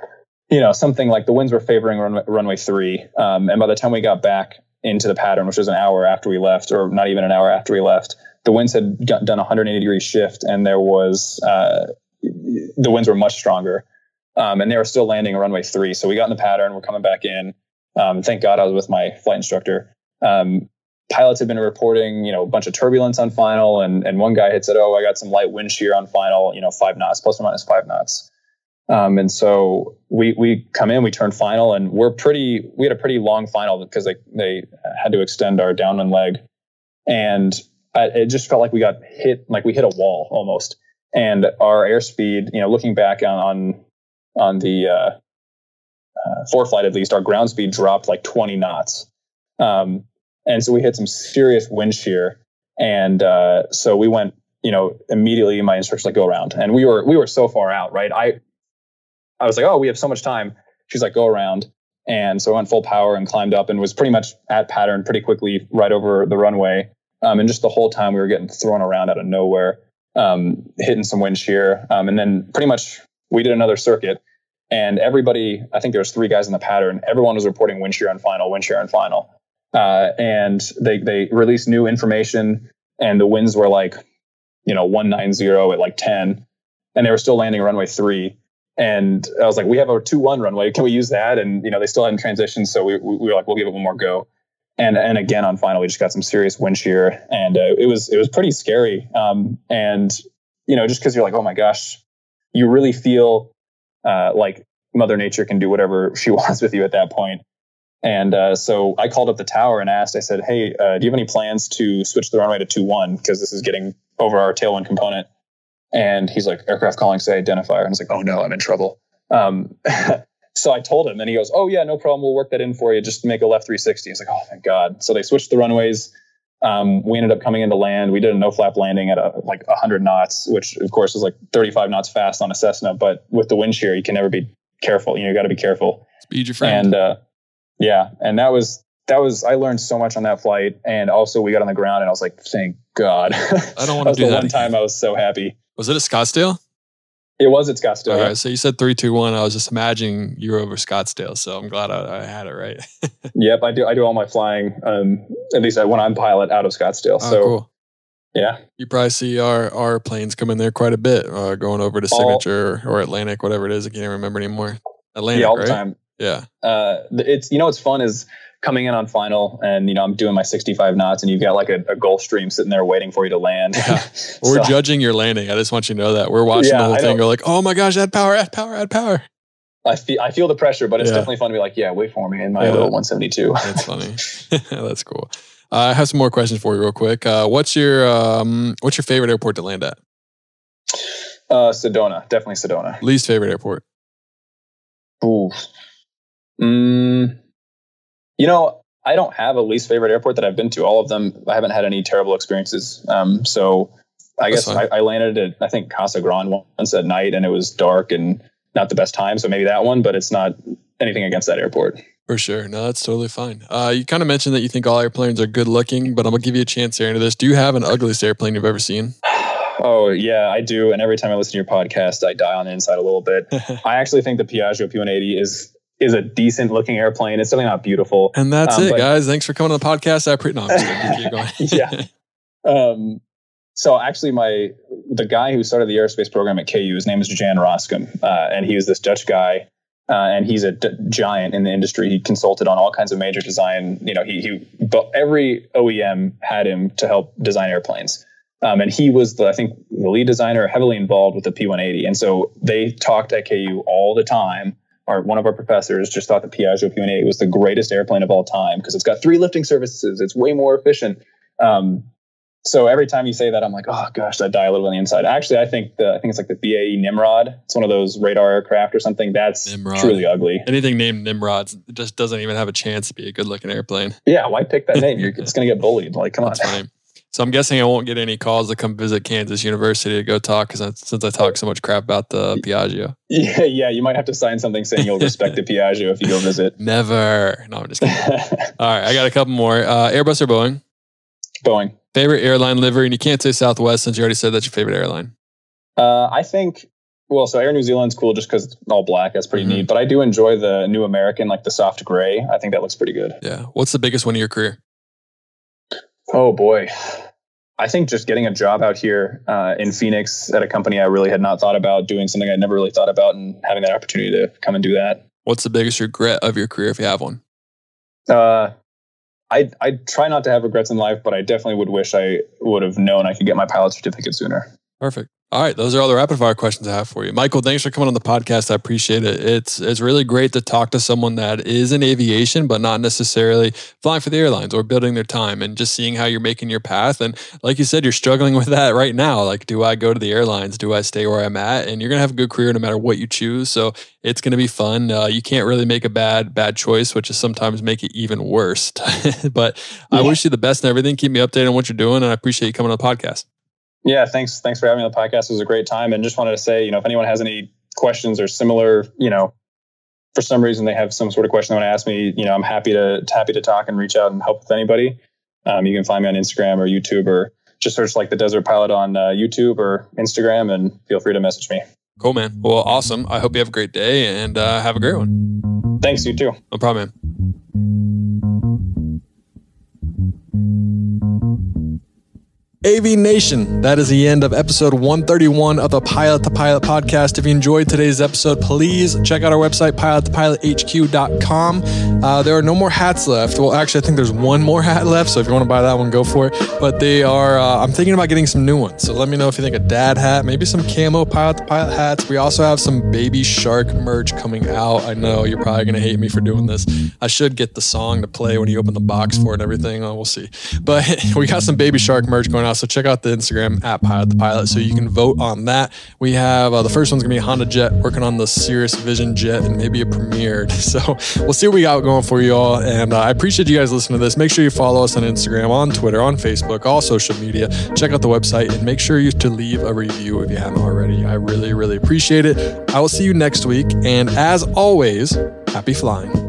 you know, something like the winds were favoring runway, runway three. Um, and by the time we got back into the pattern, which was an hour after we left, or not even an hour after we left, the winds had got, done a 180 degree shift and there was, uh, the winds were much stronger. Um, and they were still landing on runway three. So we got in the pattern, we're coming back in. Um, thank God I was with my flight instructor. Um, pilots had been reporting, you know, a bunch of turbulence on final, and and one guy had said, "Oh, I got some light wind shear on final, you know, five knots, plus or minus five knots." Um, and so we we come in, we turn final, and we're pretty. We had a pretty long final because they they had to extend our downwind leg, and I, it just felt like we got hit, like we hit a wall almost. And our airspeed, you know, looking back on on, on the uh, uh, ForeFlight at least, our ground speed dropped like 20 knots. Um, and so we hit some serious wind shear, and uh, so we went, you know, immediately. My instructor's like, "Go around," and we were we were so far out, right? I I was like, "Oh, we have so much time." She's like, "Go around," and so I went full power and climbed up and was pretty much at pattern pretty quickly right over the runway. Um, and just the whole time we were getting thrown around out of nowhere, um, hitting some wind shear, um, and then pretty much we did another circuit. And everybody, I think there was three guys in the pattern. Everyone was reporting wind shear on final, wind shear on final. Uh, and they they released new information, and the winds were like, you know, one nine zero at like ten, and they were still landing runway three. And I was like, we have a two one runway. Can we use that? And you know, they still hadn't transitioned, so we, we were like, we'll give it one more go. And and again on final, we just got some serious wind shear, and uh, it was it was pretty scary. Um, and you know, just because you're like, oh my gosh, you really feel uh, like Mother Nature can do whatever (laughs) she wants with you at that point. And uh, so I called up the tower and asked, I said, hey, uh, do you have any plans to switch the runway to 2 1? Because this is getting over our tailwind component. And he's like, aircraft calling, say identifier. And I was like, oh no, I'm in trouble. Um, (laughs) so I told him, and he goes, oh yeah, no problem. We'll work that in for you. Just make a left 360. He's like, oh, thank God. So they switched the runways. Um, we ended up coming into land. We did a no flap landing at a, like 100 knots, which of course is like 35 knots fast on a Cessna. But with the wind shear, you can never be careful. You know, you got to be careful. Speed your friend. And uh, yeah, and that was that was I learned so much on that flight, and also we got on the ground, and I was like, thank God. (laughs) I don't want to do that. one again. time I was so happy. Was it a Scottsdale? It was at Scottsdale. All yeah. right. So you said three, two, one. I was just imagining you were over Scottsdale. So I'm glad I, I had it right. (laughs) Yep, I do. I do all my flying, um, at least I, when I'm pilot, out of Scottsdale. Oh, so cool. yeah, You probably see our our planes come in there quite a bit, uh, going over to All- Signature or, or Atlantic, whatever it is. I can't even remember anymore. Atlantic, yeah, all the time. Yeah. Uh, it's you know what's fun is coming in on final, and you know I'm doing my 65 knots, and you've got like a, a Gulfstream sitting there waiting for you to land. Yeah. (laughs) We're So- judging your landing. I just want you to know that we're watching Yeah, the whole I thing. Go like, oh my gosh, add power, add power, add power. I feel I feel the pressure, but it's Yeah. definitely fun to be like, yeah, wait for me in my little 172. (laughs) That's funny. (laughs) That's cool. Uh, I have some more questions for you, real quick. Uh, what's your um, what's your favorite airport to land at? Uh, Sedona, definitely Sedona. Least favorite airport? Ooh. Mm, you know, I don't have a least favorite airport that I've been to. All of them, I haven't had any terrible experiences. Um, so I That's guess I. I landed at I think Casa Grande once at night, and it was dark and not the best time. So maybe that one, but it's not anything against that airport. For sure. No, that's totally fine. Uh, you kind of mentioned that you think all airplanes are good looking, but I'm gonna give you a chance here into this. Do you have an ugliest airplane you've ever seen? (sighs) Oh yeah, I do. And every time I listen to your podcast, I die on the inside a little bit. (laughs) I actually think the Piaggio P180 is is a decent looking airplane. It's definitely not beautiful. and that's Um, it, but- guys. Thanks for coming on the podcast. I pre- no, I'm just. Keep going. (laughs) Yeah. Um, so actually, my the guy who started the aerospace program at KU, his name is Jan Roskam, uh, and he was this Dutch guy, uh, and he's a d- giant in the industry. He consulted on all kinds of major design. You know, he he but every OEM had him to help design airplanes. Um, and he was the, I think, the lead designer, heavily involved with the P180. And so they talked at KU all the time. Our, one of our professors just thought the Piaggio P180 was the greatest airplane of all time because it's got three lifting surfaces. It's way more efficient. Um, so every time you say that, I'm like, oh gosh, I die a little on the inside. Actually, I think the I think it's like the BAE Nimrod. It's one of those radar aircraft or something. That's Nimrod. truly ugly. Anything named Nimrods just doesn't even have a chance to be a good looking airplane. Yeah, why pick that name? You're, it's going to get bullied. Like, come on. That's funny. So I'm guessing I won't get any calls to come visit Kansas University to go talk because since I talk so much crap about the Piaggio. Yeah, yeah. You might have to sign something saying you'll respect the (laughs) Piaggio if you go visit. Never. No, I'm just kidding. (laughs) All right, I got a couple more. Uh, Airbus or Boeing? Boeing. Favorite airline livery, and you can't say Southwest since you already said that's your favorite airline. Uh, I think. Well, so Air New Zealand's cool just because it's all black. That's pretty Mhm. neat. But I do enjoy the New American, like the soft gray. I think that looks pretty good. Yeah. What's the biggest one of your career? Oh boy. I think just getting a job out here uh, in Phoenix at a company I really had not thought about, doing something I never really thought about, and having that opportunity to come and do that. What's the biggest regret of your career if you have one? Uh, I I try not to have regrets in life, but I definitely would wish I would have known I could get my pilot certificate sooner. Perfect. All right, those are all the rapid fire questions I have for you. Michael, thanks for coming on the podcast. I appreciate it. It's it's really great to talk to someone that is in aviation, but not necessarily flying for the airlines or building their time and just seeing how you're making your path. And like you said, you're struggling (laughs) with that right now. Like, do I go to the airlines? Do I stay where I'm at? And you're gonna have a good career no matter what you choose. So it's gonna be fun. Uh, you can't really make a bad bad choice, which is sometimes make it even worse. (laughs) but yeah. I wish you the best and everything. Keep me updated on what you're doing, and I appreciate you coming on the podcast. Yeah, thanks. Thanks for having me on the podcast. It was a great time. And just wanted to say, you know, if anyone has any questions or similar, you know, for some reason they have some sort of question they want to ask me, you know, I'm happy to happy to talk and reach out and help with anybody. Um, you can find me on Instagram or YouTube or just search like the Desert Pilot on uh, YouTube or Instagram and feel free to message me. Cool, man. Well, awesome. I hope you have a great day and uh, have a great one. Thanks, you too. No problem, man. AV Nation, that is the end of episode 131 of the Pilot to Pilot podcast. If you enjoyed today's episode, please check out our website, pilottopilothq.com. Uh, there are no more hats left. Well, actually, I think there's one more hat left. So if you want to buy that one, go for it. But they are, uh, I'm thinking about getting some new ones. So let me know if you think a dad hat, maybe some camo Pilot to Pilot hats. We also have some Baby Shark merch coming out. I know you're probably going to hate me for doing this. I should get the song to play when you open the box for it and everything. Oh, we'll see. But (laughs) we got some Baby Shark merch going out. So check out the Instagram at Pilot to Pilot so you can vote on that. We have uh, the first one's gonna be a HondaJet, working on the Cirrus Vision Jet and maybe a Premiered. (laughs) So we'll see what we got going for you all. And uh, I appreciate you guys listening to this. Make sure you follow us on Instagram, on Twitter, on Facebook, all social media. Check out the website and make sure you to leave a review if you haven't already. I really, really appreciate it. I will see you next week. And as always, happy flying.